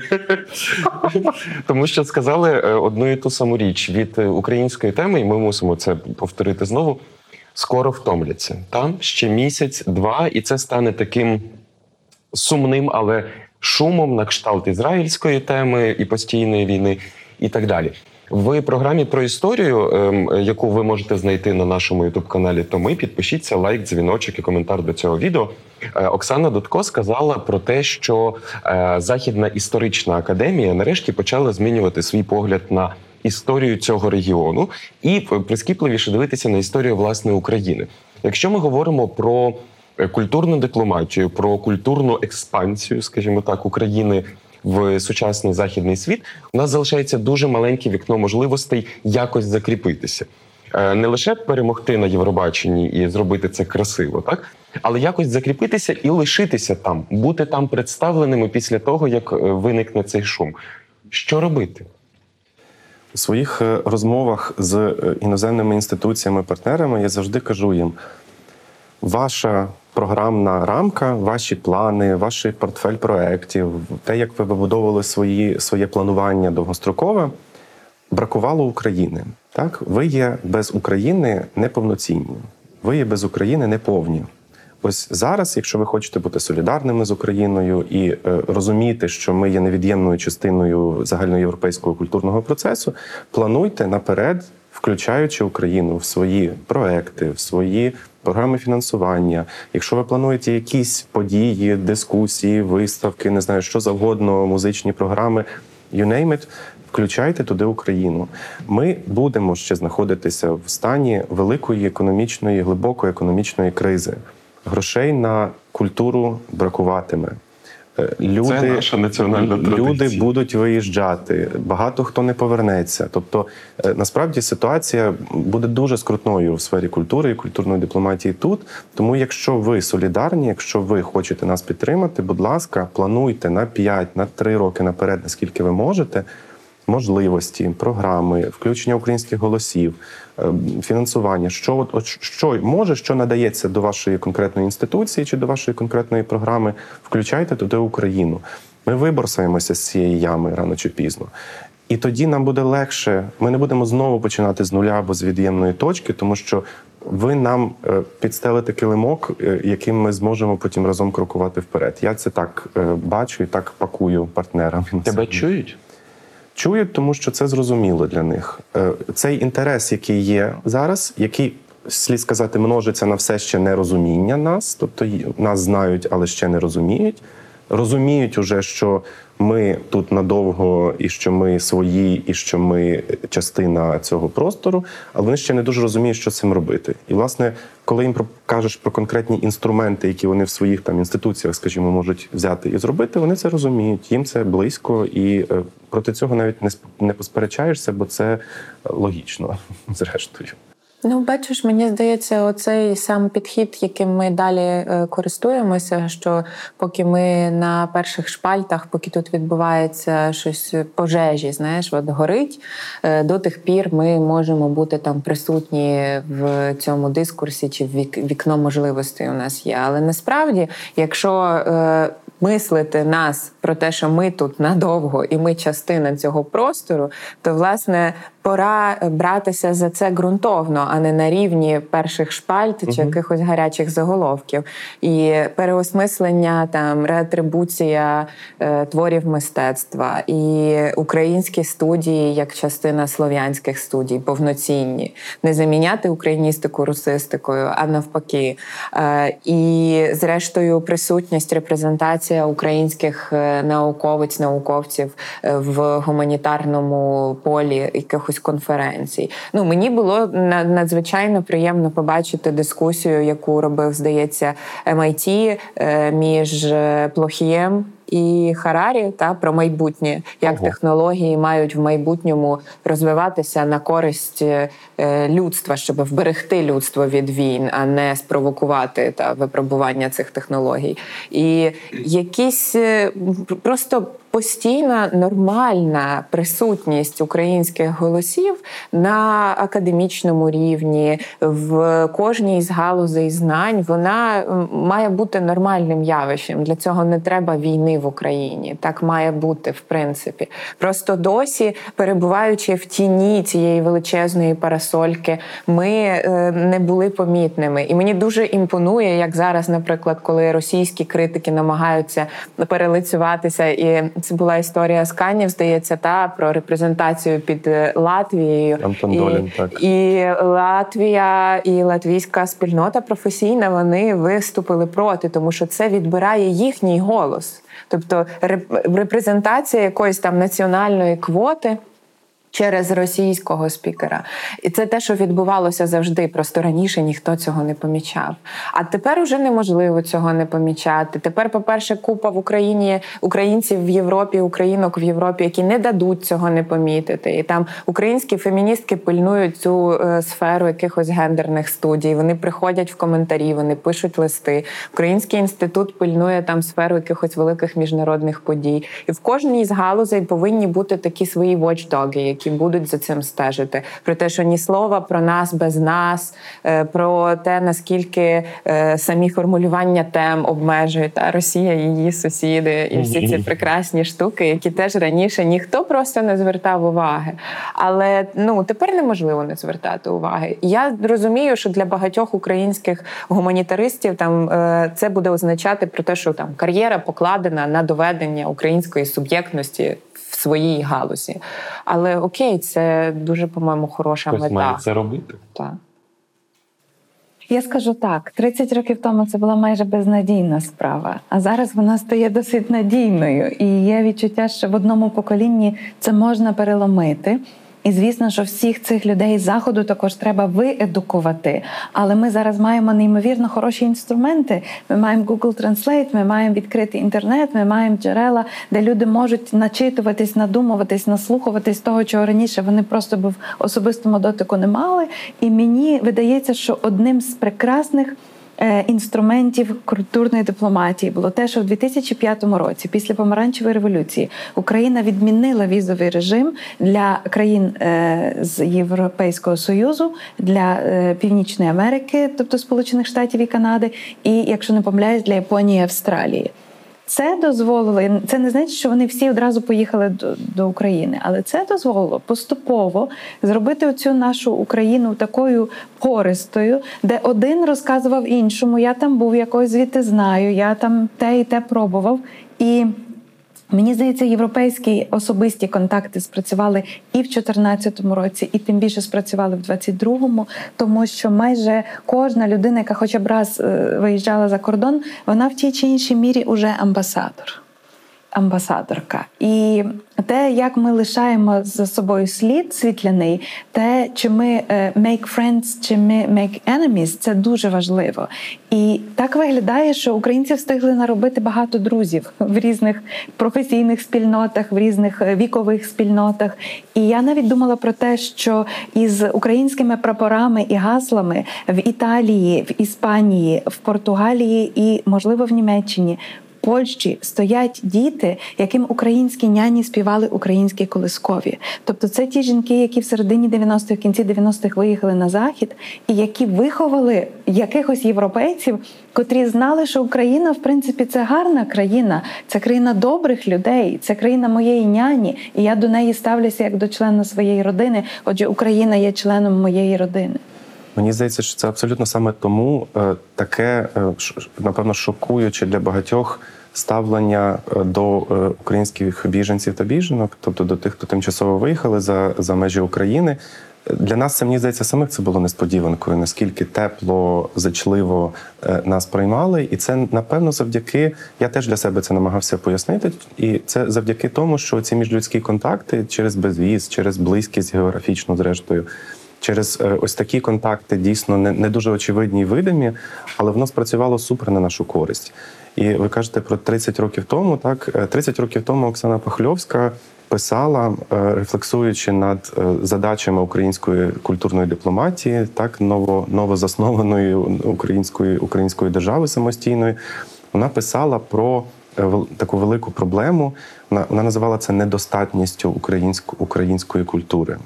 тому що сказали е, одну і ту саму річ від української теми, і ми мусимо це повторити знову. Скоро втомляться там ще місяць, два, і це стане таким сумним, але шумом на кшталт ізраїльської теми і постійної війни, і так далі. В програмі про історію, ем, яку ви можете знайти на нашому ютуб-каналі, то ми підпишіться лайк, дзвіночок і коментар до цього відео. Е, Оксана Дудко сказала про те, що е, Західна історична академія нарешті почала змінювати свій погляд на історію цього регіону і прискіпливіше дивитися на історію власне України. Якщо ми говоримо про Е, культурну дипломатію, про культурну експансію, скажімо так, України. В сучасний західний світ у нас залишається дуже маленьке вікно можливостей якось закріпитися, е, не лише перемогти на Євробаченні і зробити це красиво, так але якось закріпитися і лишитися там, бути там представленими після того, як е, виникне цей шум. Що робити у своїх розмовах з іноземними інституціями, партнерами я завжди кажу їм: ваша програмна рамка, ваші плани, ваш портфель проєктів, те, як ви вибудовували свої, своє планування довгострокове, бракувало України. Так, ви є без України неповноцінні, ви є без України неповні. Ось зараз, якщо ви хочете бути солідарними з Україною і е, розуміти, що ми є невід'ємною частиною загальноєвропейського культурного процесу, плануйте наперед, включаючи Україну в свої проекти, в свої програми фінансування. Якщо ви плануєте якісь події, дискусії, виставки, не знаю, що завгодно, музичні програми, you name it, включайте туди Україну. Ми будемо ще знаходитися в стані великої економічної, глибокої економічної кризи. Грошей на культуру бракуватиме. Е, люди, Це наша національна традиція. люди будуть виїжджати, багато хто не повернеться. Тобто, е, насправді ситуація буде дуже скрутною в сфері культури і культурної дипломатії тут. Тому, якщо ви солідарні, якщо ви хочете нас підтримати, будь ласка, плануйте на 5, на 3 роки наперед, наскільки ви можете можливості, програми, включення українських голосів, е, фінансування, що от, от що може, що надається до вашої конкретної інституції чи до вашої конкретної програми, включайте туди Україну. Ми виборсаємося з цієї ями рано чи пізно. І тоді нам буде легше. Ми не будемо знову починати з нуля або з від'ємної точки, тому що ви нам е, підстелите килимок, е, яким ми зможемо потім разом крокувати вперед. Я це так е, бачу і так пакую партнерам. Тебе чують? Чують, тому що це зрозуміло для них. Е, Цей інтерес, який є зараз, який слід сказати, множиться на все ще нерозуміння нас, тобто нас знають, але ще не розуміють. Розуміють уже, що ми тут надовго, і що ми свої, і що ми частина цього простору, але вони ще не дуже розуміють, що з цим робити. І власне, коли їм кажеш про конкретні інструменти, які вони в своїх там інституціях, скажімо, можуть взяти і зробити, вони це розуміють. Їм це близько, і е, проти цього навіть не не посперечаєшся, бо це е, логічно, зрештою. Ну, бачиш, мені здається, оцей сам підхід, яким ми далі е, користуємося, що поки ми на перших шпальтах, поки тут відбувається щось пожежі, знаєш, от горить, е, до тих пір ми можемо бути там присутні в цьому дискурсі чи вік, вікно можливостей у нас є. Але насправді, якщо е, мислити нас про те, що ми тут надовго і ми частина цього простору, то власне пора братися за це ґрунтовно, а не на рівні перших шпальт чи якихось гарячих заголовків. І переосмислення, там реатрибуція е, творів мистецтва і українські студії як частина слов'янських студій, повноцінні, не заміняти україністику русистикою, а навпаки. Е, і зрештою присутність, репрезентація українських е, науковиць, науковців е, в гуманітарному полі якихось конференцій. Ну мені було надзвичайно приємно побачити дискусію, яку робив, здається, MIT е, між Плохієм. І Харарі та про майбутнє, як Ого. технології мають в майбутньому розвиватися на користь е, людства, щоб вберегти людство від війн, а не спровокувати та випробування цих технологій. І якісь е, просто постійна нормальна присутність українських голосів на академічному рівні в кожній з галузей знань вона має бути нормальним явищем. Для цього не треба війни в Україні. Так має бути в принципі. Просто досі, перебуваючи в тіні цієї величезної парасольки, ми е, не були помітними. І мені дуже імпонує, як зараз, наприклад, коли російські критики намагаються перелицюватися, і це була історія з Канів, здається, та про репрезентацію під е, Латвією. Антон і, Долін, так. і Латвія і латвійська спільнота професійна вони виступили проти, тому що це відбирає їхній голос. Тобто реп- репрезентація якоїсь там національної квоти. Через російського спікера, і це те, що відбувалося завжди. Просто раніше ніхто цього не помічав. А тепер уже неможливо цього не помічати. Тепер, по-перше, купа в Україні українців в Європі, українок в Європі, які не дадуть цього не помітити. І там українські феміністки пильнують цю е, сферу якихось гендерних студій. Вони приходять в коментарі, вони пишуть листи. Український інститут пильнує там сферу якихось великих міжнародних подій. І в кожній з галузей повинні бути такі свої watchdoги, які будуть за цим стежити. Про те, що ні слова про нас без нас, е, про те, наскільки е, самі формулювання тем обмежують та Росія, її сусіди, і всі ці прекрасні штуки, які теж раніше ніхто просто не звертав уваги. Але ну тепер неможливо не звертати уваги. Я розумію, що для багатьох українських гуманітаристів там е, це буде означати про те, що там кар'єра покладена на доведення української суб'єктності в своїй галузі. Але окей, це дуже, по-моєму, хороша Хтось має це робити. Так. Я скажу так: 30 років тому це була майже безнадійна справа, а зараз вона стає досить надійною. І є відчуття, що в одному поколінні це можна переломити. І звісно, що всіх цих людей з заходу також треба виедукувати. Але ми зараз маємо неймовірно хороші інструменти. Ми маємо Google Translate, ми маємо відкритий інтернет, ми маємо джерела, де люди можуть начитуватись, надумуватись, наслухуватись того, чого раніше вони просто б в особистому дотику не мали. І мені видається, що одним з прекрасних. Е, Інструментів культурної дипломатії було те, що в 2005 році, після помаранчевої революції, Україна відмінила візовий режим для країн е, з Європейського союзу для е, Північної Америки, тобто Сполучених Штатів і Канади, і якщо не помиляюсь, для Японії і Австралії. Це дозволило, це не значить, що вони всі одразу поїхали до, до України, але це дозволило поступово зробити оцю нашу Україну такою пористою, де один розказував іншому: я там був, якось звідти знаю, я там те і те пробував. І Мені здається, європейські особисті контакти спрацювали і в 2014 році, і тим більше спрацювали в 2022, тому що майже кожна людина, яка хоча б раз е, виїжджала за кордон, вона в тій чи іншій мірі уже амбасадор амбасадорка. І те, як ми лишаємо за собою слід світляний, те, чи ми е, make friends, чи ми make enemies, це дуже важливо. І так виглядає, що українці встигли наробити багато друзів в різних професійних спільнотах, в різних е, вікових спільнотах. І я навіть думала про те, що із українськими прапорами і гаслами в Італії, в Іспанії, в Португалії і, можливо, в Німеччині Польщі стоять діти, яким українські няні співали українські колискові. Тобто, це ті жінки, які в середині 90-х, в кінці 90-х виїхали на захід, і які виховали якихось європейців, котрі знали, що Україна, в принципі, це гарна країна, це країна добрих людей, це країна моєї няні, і я до неї ставлюся як до члена своєї родини. Отже, Україна є членом моєї родини. Мені здається, що це абсолютно саме тому е, таке, е, напевно, шокуюче для багатьох ставлення е, до українських біженців та біженок, тобто до тих, хто тимчасово виїхали за, за межі України. Для нас це мені здається, самих це було несподіванкою, наскільки тепло, зачливо нас приймали, і це напевно завдяки. Я теж для себе це намагався пояснити. І це завдяки тому, що ці міжлюдські контакти через безвіз, через близькість географічну, зрештою, через е, ось такі контакти дійсно не не дуже очевидні і видимі, але воно спрацювало супер на нашу користь. І ви кажете про 30 років тому. Так 30 е, років тому Оксана Пахльовська писала, е, рефлексуючи над задачами української культурної дипломатії, так ново новозаснованої української української держави самостійної. Вона писала про таку велику проблему. Вона називала це недостатністю української української культури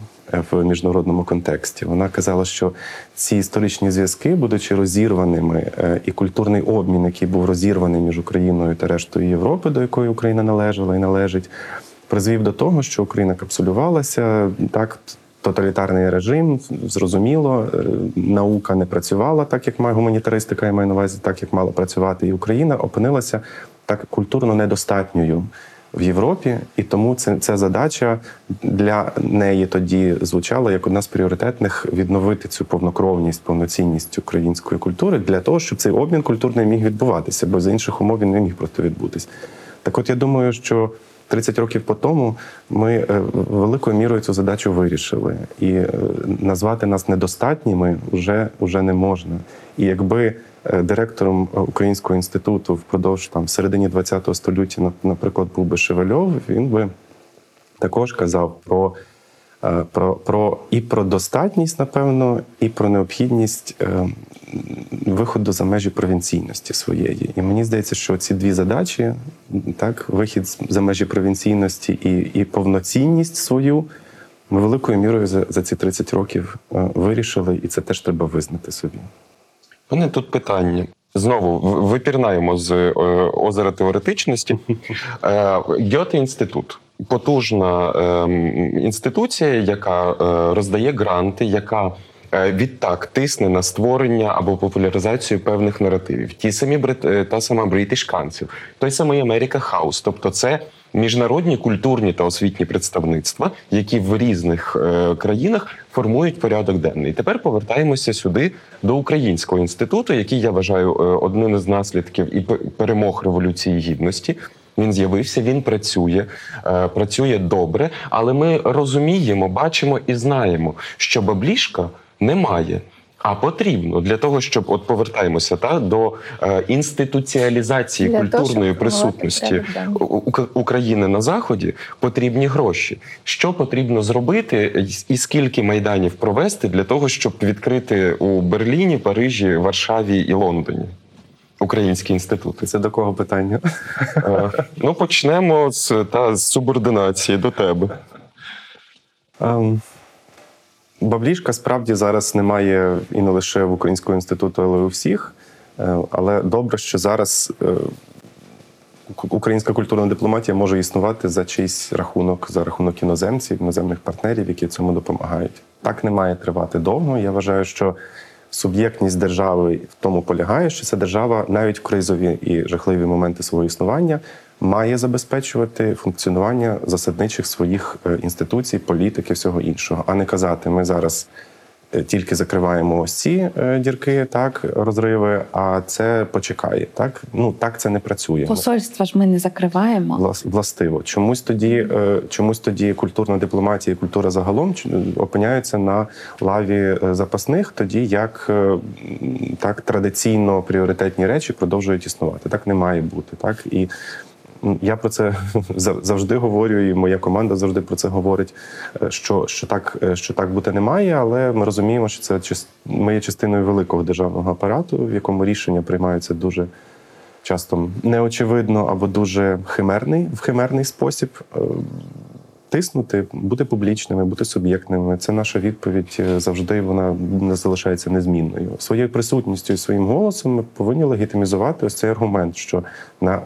в міжнародному контексті. Вона казала, що ці історичні зв'язки, будучи розірваними, е, і культурний обмін, який був розірваний між Україною та рештою Європи, до якої Україна належала і належить, призвів до того, що Україна капсулювалася так. Тоталітарний режим, зрозуміло, е, наука не працювала так, як має гуманітаристика, я маю на увазі, так як мала працювати, і Україна опинилася так культурно недостатньою в Європі, і тому це ця задача для неї тоді звучала як одна з пріоритетних відновити цю повнокровність, повноцінність української культури для того, щоб цей обмін культурний міг відбуватися, бо за інших умов він не міг просто відбутись. Так, от я думаю, що 30 років по тому ми е, великою мірою цю задачу вирішили, і е, назвати нас недостатніми вже, вже не можна. І якби директором е, Українського інституту впродовж там середині ХХ століття, наприклад, був би Шевельов, він би також казав про е, про, про і про достатність, напевно, і про необхідність виходу за межі провінційності своєї. І мені здається, що ці дві задачі, так, вихід за межі провінційності і і повноцінність свою, ми великою мірою за, за ці 30 років вирішили, і це теж треба визнати собі. У мене тут питання. Знову випірнаємо з е, озера теоретичності. Е, Гьоте інститут потужна ем, інституція, яка е, роздає гранти, яка відтак тисне на створення або популяризацію певних наративів. Ті самі брит... та сама British Council, той самий America House. Тобто, це міжнародні культурні та освітні представництва, які в різних е, країнах формують порядок денний. Тепер повертаємося сюди до українського інституту, який я вважаю е, одним із наслідків і перемог революції гідності. Він з'явився, він працює, е, працює добре, але ми розуміємо, бачимо і знаємо, що баблішка немає. А потрібно для того, щоб от повертаємося та до е, інституціалізації для культурної того, присутності України на заході, потрібні гроші. Що потрібно зробити, і скільки майданів провести для того, щоб відкрити у Берліні, Парижі, Варшаві і Лондоні українські інститути? Це до кого питання? Е, ну почнемо з та з субординації до тебе. Um. Баблішка справді зараз немає і не лише в Українського інституту, але й у всіх. Е, але добре, що зараз е, українська культурна дипломатія може існувати за чийсь рахунок, за рахунок іноземців, іноземних партнерів, які цьому допомагають. Так не має тривати довго. Я вважаю, що суб'єктність держави в тому полягає, що ця держава навіть в кризові і жахливі моменти свого існування має забезпечувати функціонування засадничих своїх е, інституцій, політики, всього іншого, а не казати, ми зараз. Е, тільки закриваємо ось ці е, дірки, так розриви. А це почекає. Так ну так це не працює. Посольства ж ми не закриваємо. Влас, властиво. Чомусь тоді, чомусь тоді культурна дипломатія і культура загалом опиняються на лаві запасних, тоді як так традиційно пріоритетні речі продовжують існувати. Так не має бути. Так і я про це завжди говорю, і моя команда завжди про це говорить. Е, що що так е, що так бути не має, але ми розуміємо, що це ми є частиною великого державного апарату, в якому рішення приймаються дуже часто неочевидно або дуже химерний в химерний спосіб. Тиснути, бути публічними, бути суб'єктними. Це наша відповідь е, завжди. Вона не залишається незмінною. Своєю присутністю і своїм голосом ми повинні легітимізувати ось цей аргумент, що на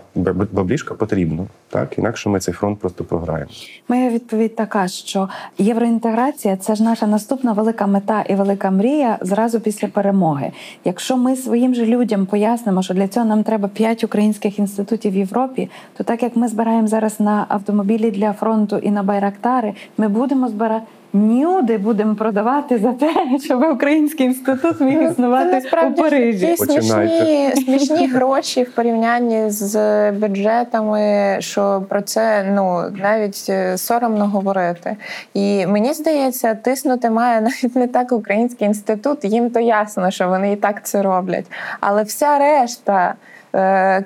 баблішка потрібно. Так інакше ми цей фронт просто програємо. Моя відповідь така, що євроінтеграція це ж наша наступна велика мета і велика мрія зразу після перемоги. Якщо ми своїм же людям пояснимо, що для цього нам треба п'ять українських інститутів в Європі, то так як ми збираємо зараз на автомобілі для фронту і на байрактари, ми будемо збирати нюди будемо продавати за те, щоб український інститут міг існувати це, у Парижі. Такі смішні, смішні гроші в порівнянні з бюджетами, що про це ну навіть е, соромно говорити. І мені здається, тиснути має навіть не так український інститут. Їм то ясно, що вони і так це роблять. Але вся решта. Е,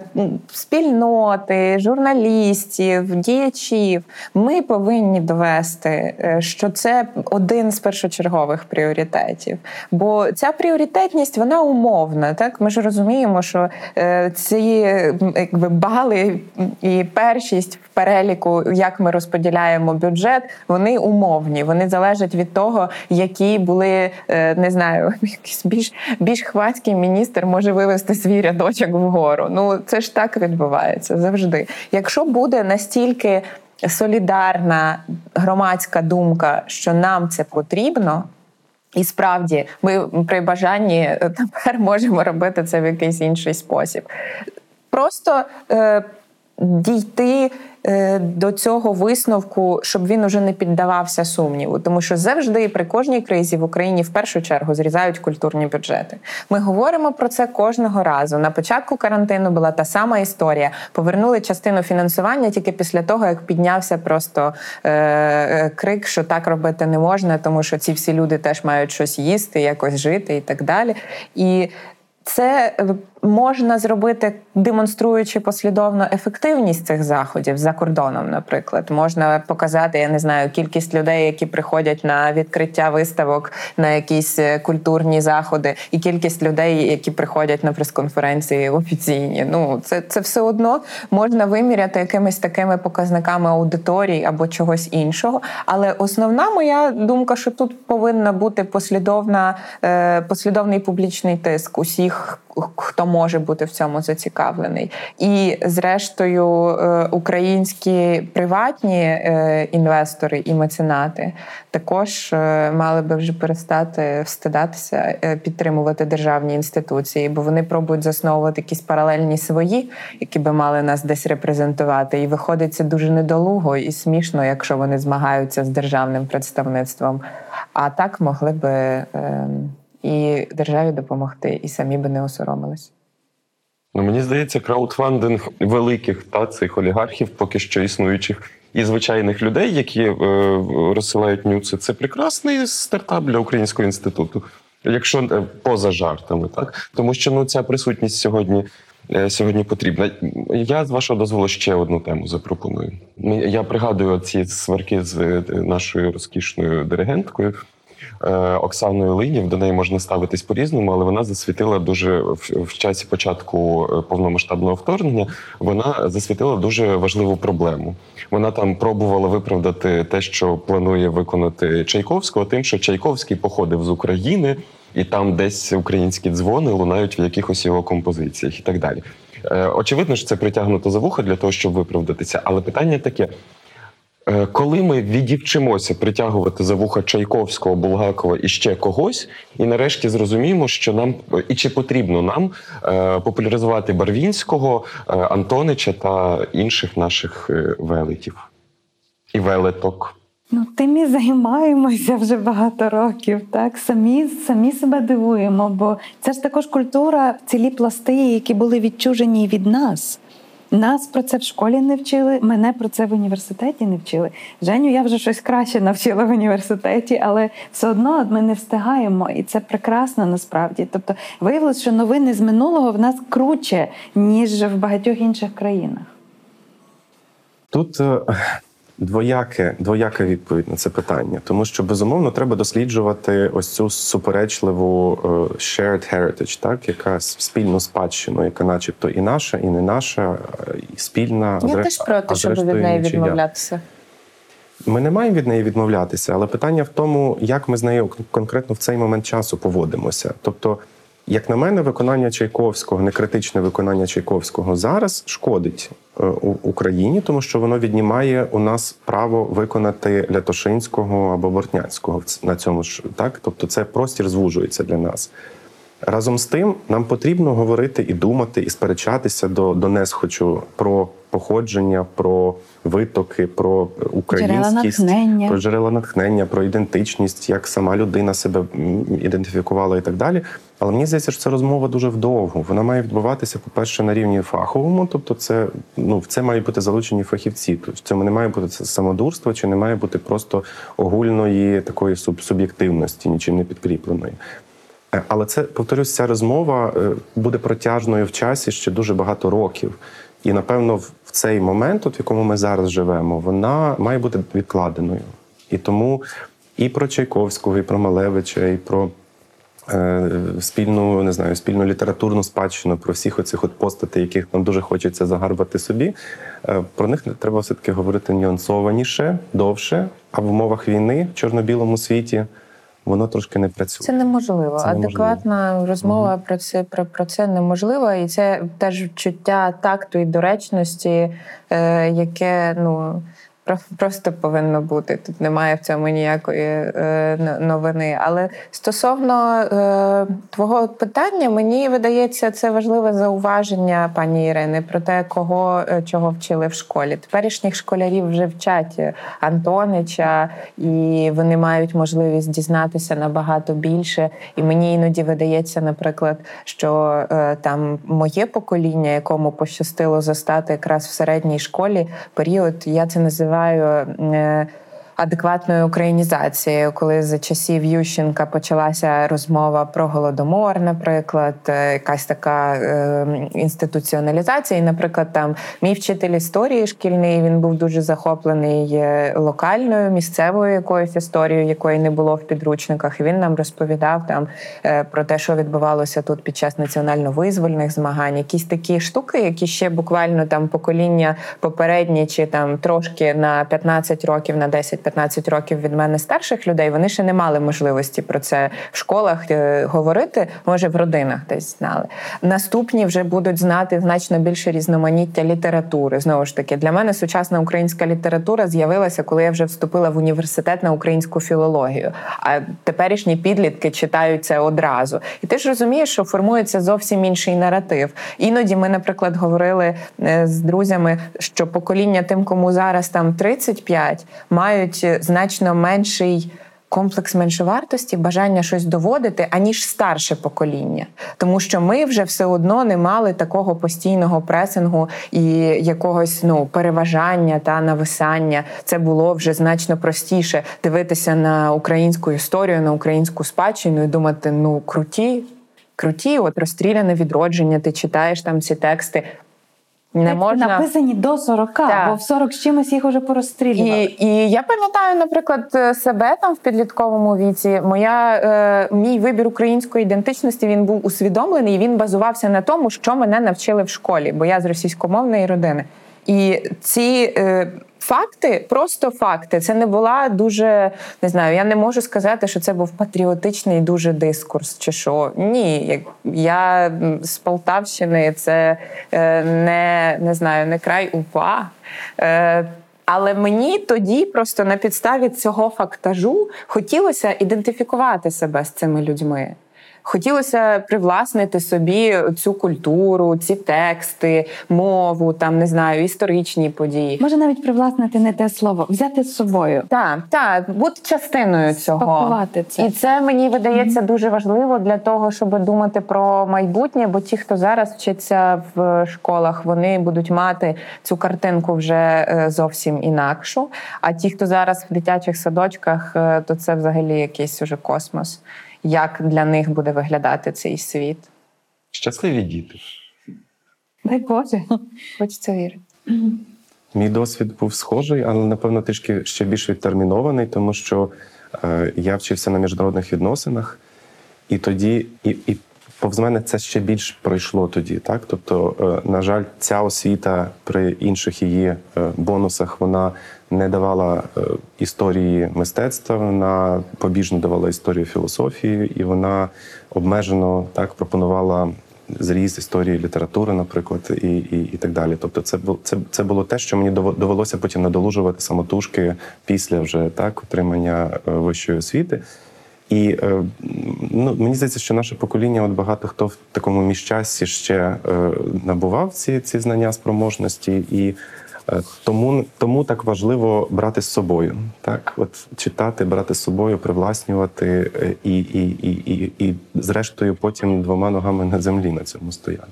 спільноти, журналістів, діячів. Ми повинні довести, е, що це один з першочергових пріоритетів. Бо ця пріоритетність вона умовна. Так ми ж розуміємо, що е, ці якби бали і першість в переліку, як ми розподіляємо бюджет, вони умовні. Вони залежать від того, які були не знаю, якийсь більш більш хвацький міністр може вивести свій рядочок вгору вибору. Ну це ж так відбувається завжди. Якщо буде настільки солідарна громадська думка, що нам це потрібно. І справді, ми при бажанні тепер можемо робити це в якийсь інший спосіб. Просто е, дійти Е, до цього висновку, щоб він уже не піддавався сумніву, тому що завжди при кожній кризі в Україні в першу чергу зрізають культурні бюджети. Ми говоримо про це кожного разу. На початку карантину була та сама історія. Повернули частину фінансування тільки після того, як піднявся просто е, е крик, що так робити не можна, тому що ці всі люди теж мають щось їсти, якось жити і так далі. І це е, можна зробити, демонструючи послідовно ефективність цих заходів за кордоном. Наприклад, можна показати, я не знаю, кількість людей, які приходять на відкриття виставок, на якісь е, культурні заходи, і кількість людей, які приходять на прес-конференції офіційні. Ну це це все одно можна виміряти якимись такими показниками аудиторії або чогось іншого. Але основна моя думка, що тут повинна бути послідовна, е, послідовний публічний тиск усіх, хто може бути в цьому зацікавлений. І, зрештою, е, українські приватні е, інвестори і меценати також е, мали би вже перестати встидатися підтримувати державні інституції, бо вони пробують засновувати якісь паралельні свої, які би мали нас десь репрезентувати. І виходить це дуже недолуго і смішно, якщо вони змагаються з державним представництвом. А так могли би ем, і державі допомогти, і самі би не осоромились. Ну, Мені здається, краудфандинг великих та цих олігархів, поки що існуючих, і звичайних людей, які е, розсилають нюци, це прекрасний стартап для українського інституту, якщо е, поза жартами, так тому що ну ця присутність сьогодні. Е, сьогодні потрібна. Я з вашого дозволу ще одну тему запропоную. Я пригадую ці сварки з е, нашою розкішною диригенткою. Е, Оксаною Линів. До неї можна ставитись по-різному, але вона засвітила дуже в часі початку е, повномасштабного вторгнення. Вона засвітила дуже важливу проблему. Вона там пробувала виправдати те, що планує виконати Чайковського, тим, що Чайковський походив з України. І там десь українські дзвони лунають в якихось його композиціях і так далі. Е, очевидно, що це притягнуто за вуха для того, щоб виправдатися. Але питання таке: коли ми відівчимося притягувати за вуха Чайковського, Булгакова і ще когось, і нарешті зрозуміємо, що нам і чи потрібно нам е, популяризувати Барвінського, е, Антонича та інших наших велетів і велеток. Ну, тим і займаємося вже багато років. Так самі самі себе дивуємо, бо це ж також культура, цілі пласти, які були відчужені від нас. Нас про це в школі не вчили, мене про це в університеті не вчили. Женю, я вже щось краще навчила в університеті, але все одно ми не встигаємо, і це прекрасно насправді. Тобто, виявилось, що новини з минулого в нас круче, ніж в багатьох інших країнах. Тут е, Двояке, двояка відповідь на це питання, тому що безумовно треба досліджувати ось цю суперечливу е, shared heritage, так яка спільну спадщину, яка, начебто, і наша, і не наша, е, і спільна Я теж проти, щоб від неї відмовлятися. Ми не маємо від неї відмовлятися, але питання в тому, як ми з нею конкретно в цей момент часу поводимося. Тобто, як на мене, виконання Чайковського, некритичне виконання Чайковського зараз шкодить е, Україні, тому що воно віднімає у нас право виконати Лятошинського або Бортняцького на цьому ж так. Тобто, це простір звужується для нас. Разом з тим, нам потрібно говорити і думати, і сперечатися до до несхочу про походження, про витоки, про українськість, джерела про джерела натхнення, про ідентичність, як сама людина себе ідентифікувала і так далі. Але мені здається, що це розмова дуже вдовго. Вона має відбуватися, по-перше, на рівні фаховому, тобто, це ну в це мають бути залучені фахівці. Тобто в цьому не має бути самодурство, чи не має бути просто огульної такої суб'єктивності, нічим не підкріпленої. Е, але це повторюсь, ця розмова е, буде протяжною в часі ще дуже багато років. І напевно, в цей момент, от в якому ми зараз живемо, вона має бути відкладеною. І тому і про Чайковського, і про Малевича, і про е, спільну не знаю, спільну літературну спадщину, про всіх оцих от постатей, яких нам дуже хочеться загарбати собі. Е, про них треба все-таки говорити нюансованіше, довше, а в умовах війни в чорно-білому світі воно трошки не працює. Це неможливо. Це Адекватна неможливо. розмова угу. про це про, про це неможливо, і це теж відчуття такту і доречності, е, яке ну просто повинно бути. Тут немає в цьому ніякої е, новини. Але стосовно е, твого питання, мені видається це важливе зауваження пані Ірини про те, кого е, чого вчили в школі. Теперішніх школярів вже вчать Антонича, і вони мають можливість дізнатися набагато більше. І мені іноді видається, наприклад, що там моє покоління, якому пощастило застати якраз в середній школі період, я це називаю називаю е, адекватною українізацією, коли за часів Ющенка почалася розмова про голодомор, наприклад, е, якась така е, інституціоналізація. І, Наприклад, там мій вчитель історії шкільний він був дуже захоплений е, локальною місцевою якоюсь історією, якої не було в підручниках. І Він нам розповідав там про те, що відбувалося тут під час національно-визвольних змагань. Якісь такі штуки, які ще буквально там покоління попередні, чи там трошки на 15 років, на 10 15 років від мене старших людей, вони ще не мали можливості про це в школах е, говорити. Може, в родинах десь знали. Наступні вже будуть знати значно більше різноманіття літератури. Знову ж таки, для мене сучасна українська література з'явилася, коли я вже вступила в університет на українську філологію. А теперішні підлітки читають це одразу. І ти ж розумієш, що формується зовсім інший наратив. Іноді ми, наприклад, говорили е, з друзями, що покоління тим, кому зараз там 35, мають мають значно менший. Комплекс меншовартості, бажання щось доводити, аніж старше покоління, тому що ми вже все одно не мали такого постійного пресингу і якогось ну переважання та нависання. Це було вже значно простіше дивитися на українську історію, на українську спадщину і думати: ну круті, круті, от розстріляне відродження. Ти читаєш там ці тексти. Не можна... Написані до 40, так. бо в 40 з чимось їх уже порозстрілювали. І і я пам'ятаю, наприклад, себе там в підлітковому віці. Моя е, мій вибір української ідентичності він був усвідомлений. і Він базувався на тому, що мене навчили в школі, бо я з російськомовної родини. І ці е, Факти, просто факти. Це не була дуже не знаю. Я не можу сказати, що це був патріотичний дуже дискурс, чи що. Ні, я з Полтавщини, це е, не не знаю, не край упа. Е, але мені тоді просто на підставі цього фактажу хотілося ідентифікувати себе з цими людьми. Хотілося привласнити собі цю культуру, ці тексти, мову, там не знаю, історичні події. Може навіть привласнити не те слово, взяти з собою. Так, так, бути частиною цього Спакувати це. і це мені видається дуже важливо для того, щоб думати про майбутнє. Бо ті, хто зараз вчиться в школах, вони будуть мати цю картинку вже е, зовсім інакшу. А ті, хто зараз в дитячих садочках, е, то це взагалі якийсь уже космос як для них буде виглядати цей світ. Щасливі діти. Дай Боже. Хочеться вірити. Мій досвід був схожий, але напевно трішки ще більш відтермінований, тому що е, я вчився на міжнародних відносинах, і тоді, і, і повз мене це ще більш пройшло тоді. Так, тобто, е, на жаль, ця освіта при інших її е, бонусах вона не давала е, історії мистецтва, вона побіжно давала історію філософії, і вона обмежено так пропонувала. Зріз історії літератури, наприклад, і і, і так далі. Тобто, це це, це було те, що мені довелося потім надолужувати самотужки після вже так отримання вищої освіти. І е, ну, мені здається, що наше покоління, от багато хто в такому міщасі ще е, набував ці ці знання спроможності, і е, тому тому так важливо брати з собою. Так, от читати, брати з собою, привласнювати і, і, і, і, і зрештою потім двома ногами на землі на цьому стояти.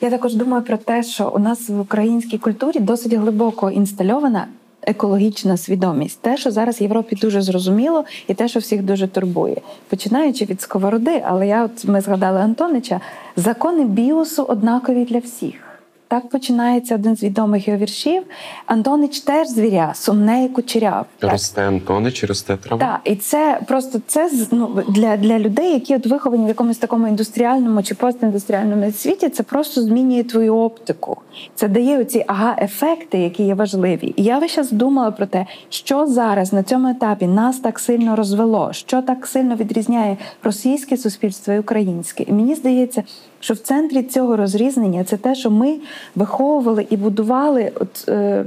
Я також думаю про те, що у нас в українській культурі досить глибоко інстальована екологічна свідомість, те, що зараз Європі дуже зрозуміло, і те, що всіх дуже турбує, починаючи від сковороди, але я от ми згадали Антонича, закони біосу однакові для всіх. Так починається один з відомих його віршів. Антонич теж звіря, сумне і кучеряв. Росте Антонич, росте трава. Так, і це просто це ну, для для людей, які от виховані в якомусь такому індустріальному чи постіндустріальному світі, це просто змінює твою оптику. Це дає оці ага-ефекти, які є важливі. І я весь час думала про те, що зараз на цьому етапі нас так сильно розвело, що так сильно відрізняє російське суспільство і українське. І мені здається, що в центрі цього розрізнення це те, що ми виховували і будували от, е,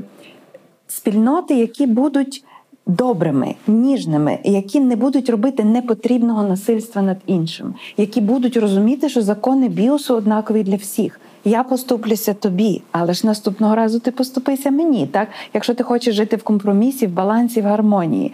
спільноти, які будуть добрими, ніжними, які не будуть робити непотрібного насильства над іншим, які будуть розуміти, що закони біосу однакові для всіх. Я поступлюся тобі, але ж наступного разу ти поступися мені, так якщо ти хочеш жити в компромісі, в балансі, в гармонії.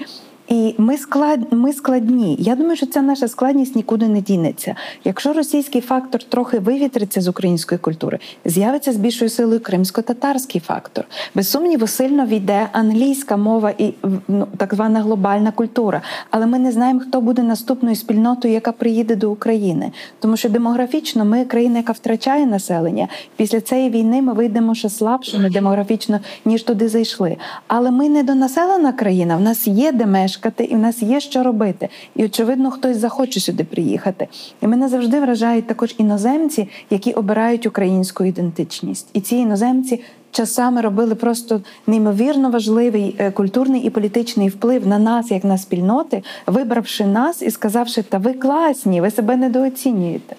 І ми склад, ми складні. Я думаю, що ця наша складність нікуди не дінеться. Якщо російський фактор трохи вивітриться з української культури, з'явиться з більшою силою кримсько-татарський фактор. Без сумніву, сильно війде англійська мова і ну, так звана глобальна культура. Але ми не знаємо, хто буде наступною спільнотою, яка приїде до України. Тому що демографічно ми країна, яка втрачає населення. Після цієї війни ми вийдемо ще слабшими демографічно, ніж туди зайшли. Але ми не донаселена країна. В нас є де мешкати мешкати, і в нас є що робити. І очевидно, хтось захоче сюди приїхати. І мене завжди вражають також іноземці, які обирають українську ідентичність. І ці іноземці. Часами робили просто неймовірно важливий е, культурний і політичний вплив на нас, як на спільноти, вибравши нас і сказавши, та ви класні, ви себе недооцінюєте.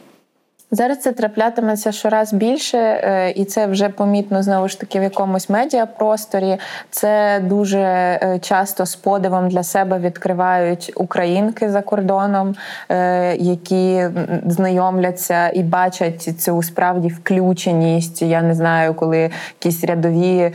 Зараз це траплятиметься щораз більше, е, і це вже помітно знову ж таки в якомусь медіапросторі. Це дуже е, часто з подивом для себе відкривають українки за кордоном, е, які знайомляться і бачать цю справді включеність. Я не знаю, коли якісь рядові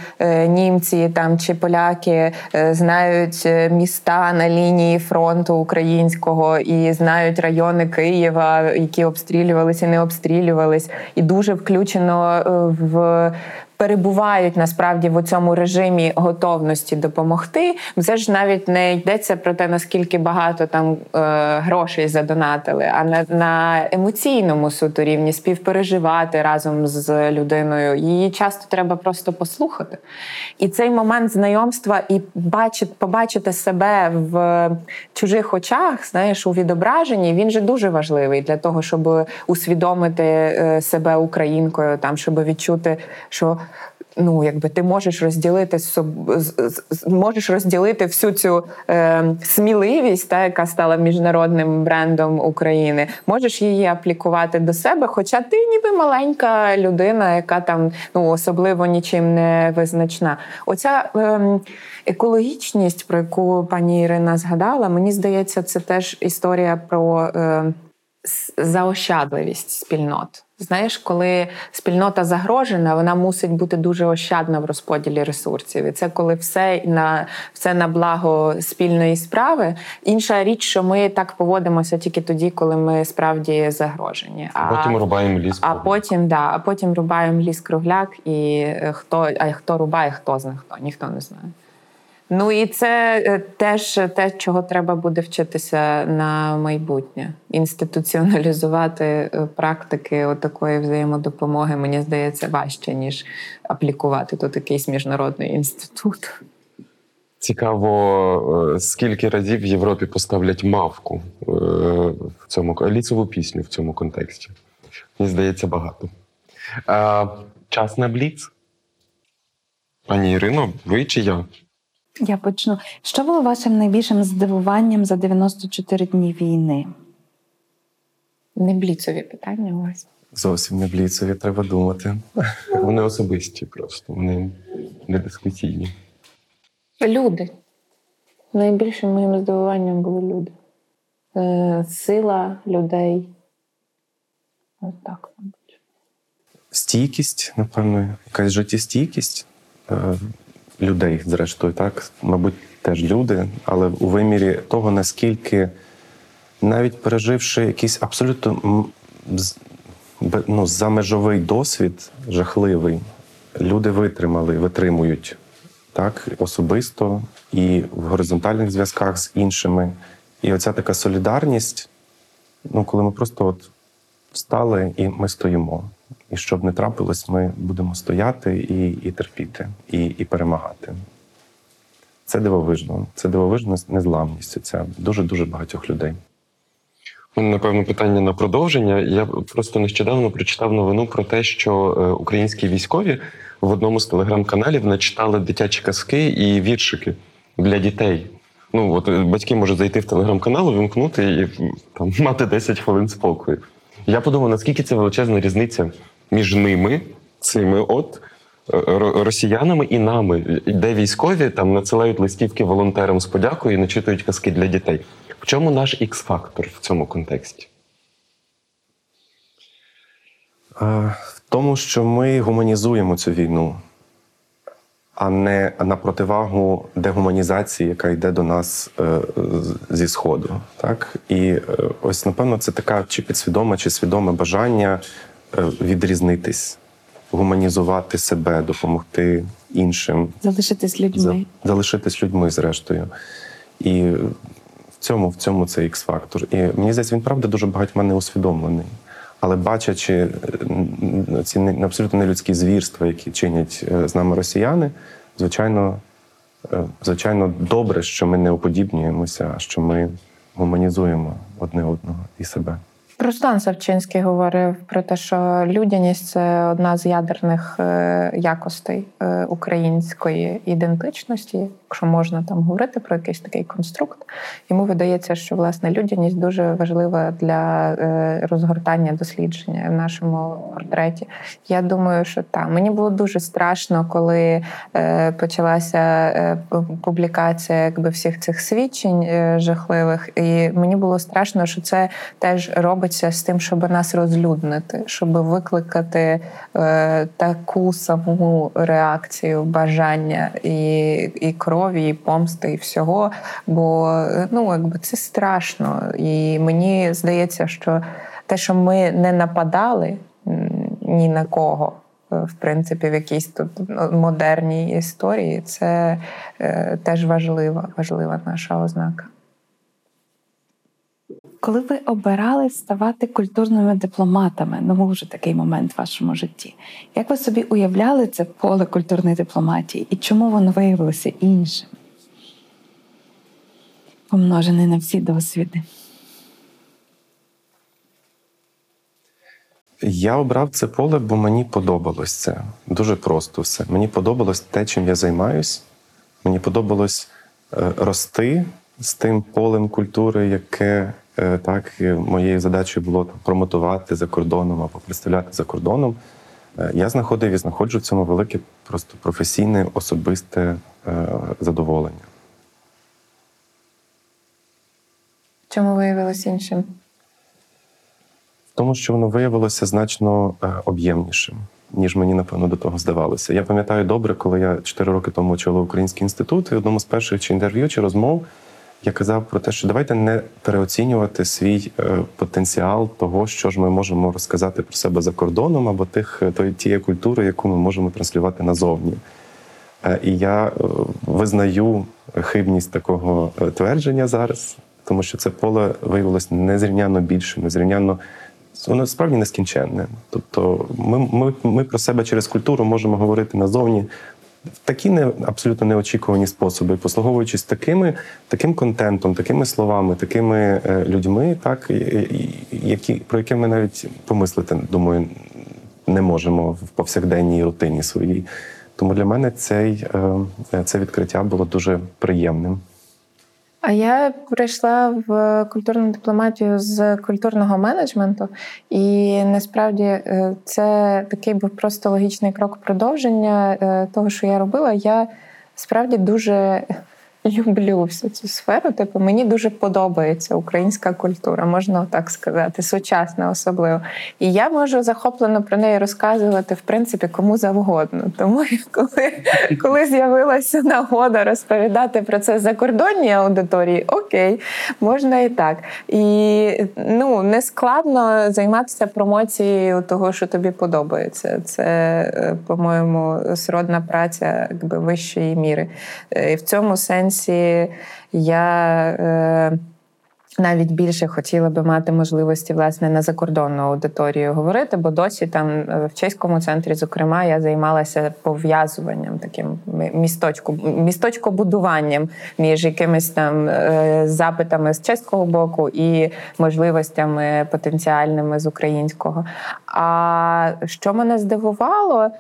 німці там чи поляки знають міста на лінії фронту українського і знають райони Києва, які обстрілювалися не обстрілювались, і дуже включено е, в перебувають насправді в цьому режимі готовності допомогти. Це ж навіть не йдеться про те, наскільки багато там е, грошей задонатили, а на, на емоційному суто рівні співпереживати разом з людиною. Її часто треба просто послухати. І цей момент знайомства і бачити, побачити себе в чужих очах, знаєш, у відображенні, він же дуже важливий для того, щоб усвідомити е, себе українкою, там щоб відчути, що ну, якби ти можеш розділити можеш розділити всю цю е, сміливість, та, яка стала міжнародним брендом України. Можеш її аплікувати до себе, хоча ти ніби маленька людина, яка там ну особливо нічим не визначна. Оця е, екологічність, про яку пані Ірина згадала, мені здається, це теж історія про е, заощадливість спільнот. Знаєш, коли спільнота загрожена, вона мусить бути дуже ощадна в розподілі ресурсів. І це коли все на все на благо спільної справи. Інша річ, що ми так поводимося тільки тоді, коли ми справді загрожені. А потім рубаємо ліс. А потім да, а потім рубаємо ліс кругляк, і е, хто а хто рубає, хто знає хто, ніхто не знає. Ну і це е, теж те, чого треба буде вчитися на майбутнє. Інституціоналізувати е, практики такої взаємодопомоги, мені здається, важче, ніж аплікувати тут якийсь міжнародний інститут. Цікаво, е, скільки разів в Європі поставлять мавку в цьому лісову пісню в цьому контексті. Мені здається, багато. Час на бліц. Пані Ірино, ви чи я? Я почну. Що було вашим найбільшим здивуванням за 94 дні війни? Не бліцові питання у вас. Зовсім не бліцові, треба думати. Вони особисті просто, вони не дискусійні. Люди. Найбільшим моїм здивуванням були люди. Е, Сила людей. Ось так, мабуть. Стійкість, напевно, якась життєстійкість. Е, людей, зрештою, так, мабуть, теж люди, але у вимірі того, наскільки навіть переживши якийсь абсолютно ну, замежовий досвід, жахливий, люди витримали, витримують так, особисто і в горизонтальних зв'язках з іншими. І оця така солідарність, ну, коли ми просто от встали і ми стоїмо. І щоб не трапилось, ми будемо стояти і і терпіти, і і перемагати. Це дивовижно. Це дивовижна незламність. Це дуже-дуже багатьох людей. У мене, напевно, питання на продовження. Я просто нещодавно прочитав новину про те, що е, українські військові в одному з телеграм-каналів начитали дитячі казки і віршики для дітей. Ну, от е, батьки можуть зайти в телеграм-канал, вимкнути і там мати 10 хвилин спокою. Я подумав, наскільки це величезна різниця між ними, цими от е, росіянами і нами, де військові там надсилають листівки волонтерам з подякою і начитують казки для дітей. В чому наш ікс-фактор в цьому контексті? В тому, що ми гуманізуємо цю війну, а не на противагу дегуманізації, яка йде до нас е, зі Сходу. Так? І е, ось, напевно, це така чи підсвідоме, чи свідоме бажання відрізнитись, гуманізувати себе, допомогти іншим, залишитись людьми, залишитись людьми, зрештою. І в цьому в цьому це ікс-фактор. І мені здається, він правда дуже багатьма не усвідомлений. Але бачачи е, ці абсолютно нелюдські звірства, які чинять е, з нами росіяни, звичайно, звичайно, добре, що ми не уподібнюємося, а що ми гуманізуємо одне одного і себе. Руслан Савчинський говорив про те, що людяність це одна з ядерних е, якостей е, української ідентичності, якщо можна там говорити про якийсь такий конструкт. Йому видається, що власне людяність дуже важлива для е, розгортання дослідження в нашому портреті. Я думаю, що так. Мені було дуже страшно, коли почалася публікація якби всіх цих свідчень жахливих, і мені було страшно, що це теж робить робиться з тим, щоб нас розлюднити, щоб викликати е, таку саму реакцію бажання і і крові, і помсти, і всього. Бо ну, якби це страшно. І мені здається, що те, що ми не нападали ні на кого. В принципі, в якійсь тут модерній історії це е, теж важлива, важлива наша ознака. Коли ви обирали ставати культурними дипломатами, ну був вже такий момент в вашому житті. Як ви собі уявляли це поле культурної дипломатії і чому воно виявилося іншим? Помножене на всі досвіди? Я обрав це поле, бо мені подобалось це. Дуже просто все. Мені подобалось те, чим я займаюсь. Мені подобалось е, рости з тим полем культури, яке так моєю задачею було там, промотувати за кордоном або представляти за кордоном. Е, я знаходив і знаходжу в цьому велике просто професійне, особисте е, задоволення. Чому виявилось іншим? Тому що воно виявилося значно е, об'ємнішим, ніж мені, напевно, до того здавалося. Я пам'ятаю добре, коли я 4 роки тому очолив Український інститут, і в одному з перших чи інтерв'ю чи розмов я казав про те, що давайте не переоцінювати свій е, потенціал того, що ж ми можемо розказати про себе за кордоном, або тих е, тієї культури, яку ми можемо транслювати назовні. І я визнаю хибність такого твердження зараз, тому що це поле виявилось незрівняно більше, незрівняно воно справді нескінченне. Тобто, ми ми, ми про себе через культуру можемо говорити назовні в такі не абсолютно неочікувані способи, послуговуючись такими, таким контентом, такими словами, такими е, людьми, так які про які ми навіть помислити, думаю, не можемо в повсякденній рутині своїй. Тому для мене цей, е, це відкриття було дуже приємним. А я прийшла в культурну дипломатію з культурного менеджменту, і насправді е, це такий був просто логічний крок продовження е, того, що я робила. Я справді дуже люблю всю цю сферу. Типу, мені дуже подобається українська культура, можна так сказати, сучасна особливо. І я можу захоплено про неї розказувати в принципі кому завгодно. Тому коли коли з'явилася нагода розповідати про це закордонній аудиторії, окей, можна і так. І ну не складно займатися промоцією того, що тобі подобається. Це, е, по-моєму, сродна праця якби вищої міри. Е, і в цьому сенсі сенсі я е, навіть більше хотіла би мати можливості власне на закордонну аудиторію говорити, бо досі там е, в чеському центрі, зокрема, я займалася пов'язуванням таким місточку, місточкобудуванням між якимись там е, запитами з чеського боку і можливостями потенціальними з українського. А що мене здивувало?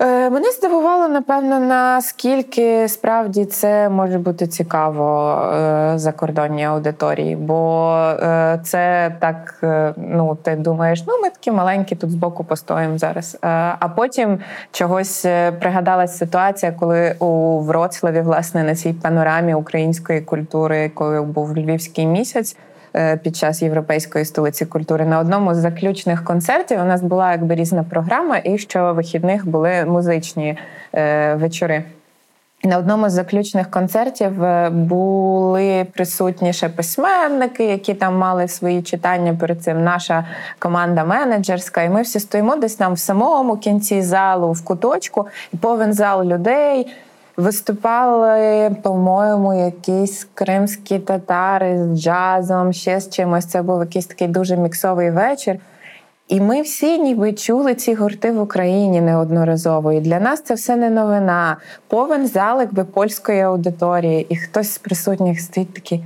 Е, мене здивувало, напевно, наскільки справді це може бути цікаво е, закордонній аудиторії, бо е, це так, ну ти думаєш, ну ми такі маленькі тут збоку постоїмо зараз. А потім чогось пригадалась ситуація, коли у Вроцлаві, власне, на цій панорамі української культури, коли був Львівський місяць. Е, під час європейської столиці культури. На одному з заключних концертів у нас була якби різна програма, і що вихідних були музичні е, вечори. На одному з заключних концертів е, були присутні ще письменники, які там мали свої читання перед цим. Наша команда менеджерська, і ми всі стоїмо десь там в самому кінці залу, в куточку, і повен зал людей. Виступали, по-моєму, якісь кримські татари з джазом, ще з чимось. Це був якийсь такий дуже міксовий вечір. І ми всі ніби чули ці гурти в Україні неодноразово. І для нас це все не новина. Повен зал, якби польської аудиторії, і хтось з присутніх стоїть такий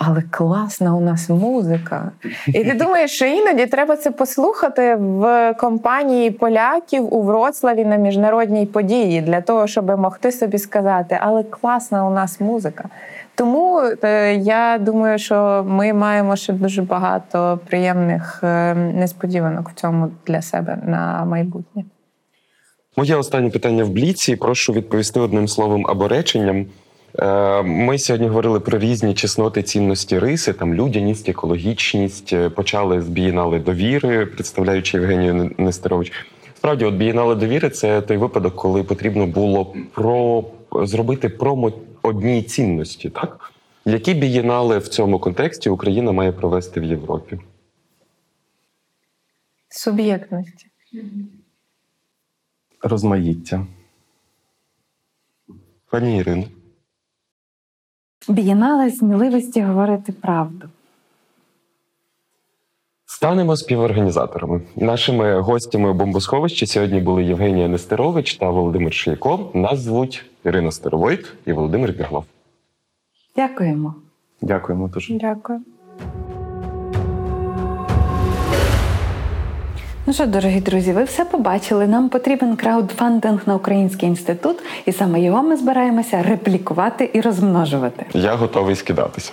але класна у нас музика. І ти думаєш, що іноді треба це послухати в компанії поляків у Вроцлаві на міжнародній події для того, щоб могти собі сказати, але класна у нас музика. Тому е, я думаю, що ми маємо ще дуже багато приємних е, несподіванок в цьому для себе на майбутнє. Моє останнє питання в бліці. Прошу відповісти одним словом або реченням. Е, ми сьогодні говорили про різні чесноти, цінності риси, там людяність, екологічність. Е, почали з бієнали довіри, представляючи Євгенію Нестерович. Справді, от бієнали довіри це той випадок, коли потрібно було про зробити промо одній цінності, так які бієнали в цьому контексті Україна має провести в Європі? Суб'єктності. Розмаїття. Пані Ірино. Бієнале сміливості говорити правду. Станемо співорганізаторами. Нашими гостями у бомбосховищі сьогодні були Євгенія Нестерович та Володимир Шляко. Нас звуть Ірина Старовойт і Володимир Біглов. Дякуємо. Дякуємо дуже. Дякую. Ну що, дорогі друзі, ви все побачили. Нам потрібен краудфандинг на Український інститут, і саме його ми збираємося реплікувати і розмножувати. Я готовий скидатися.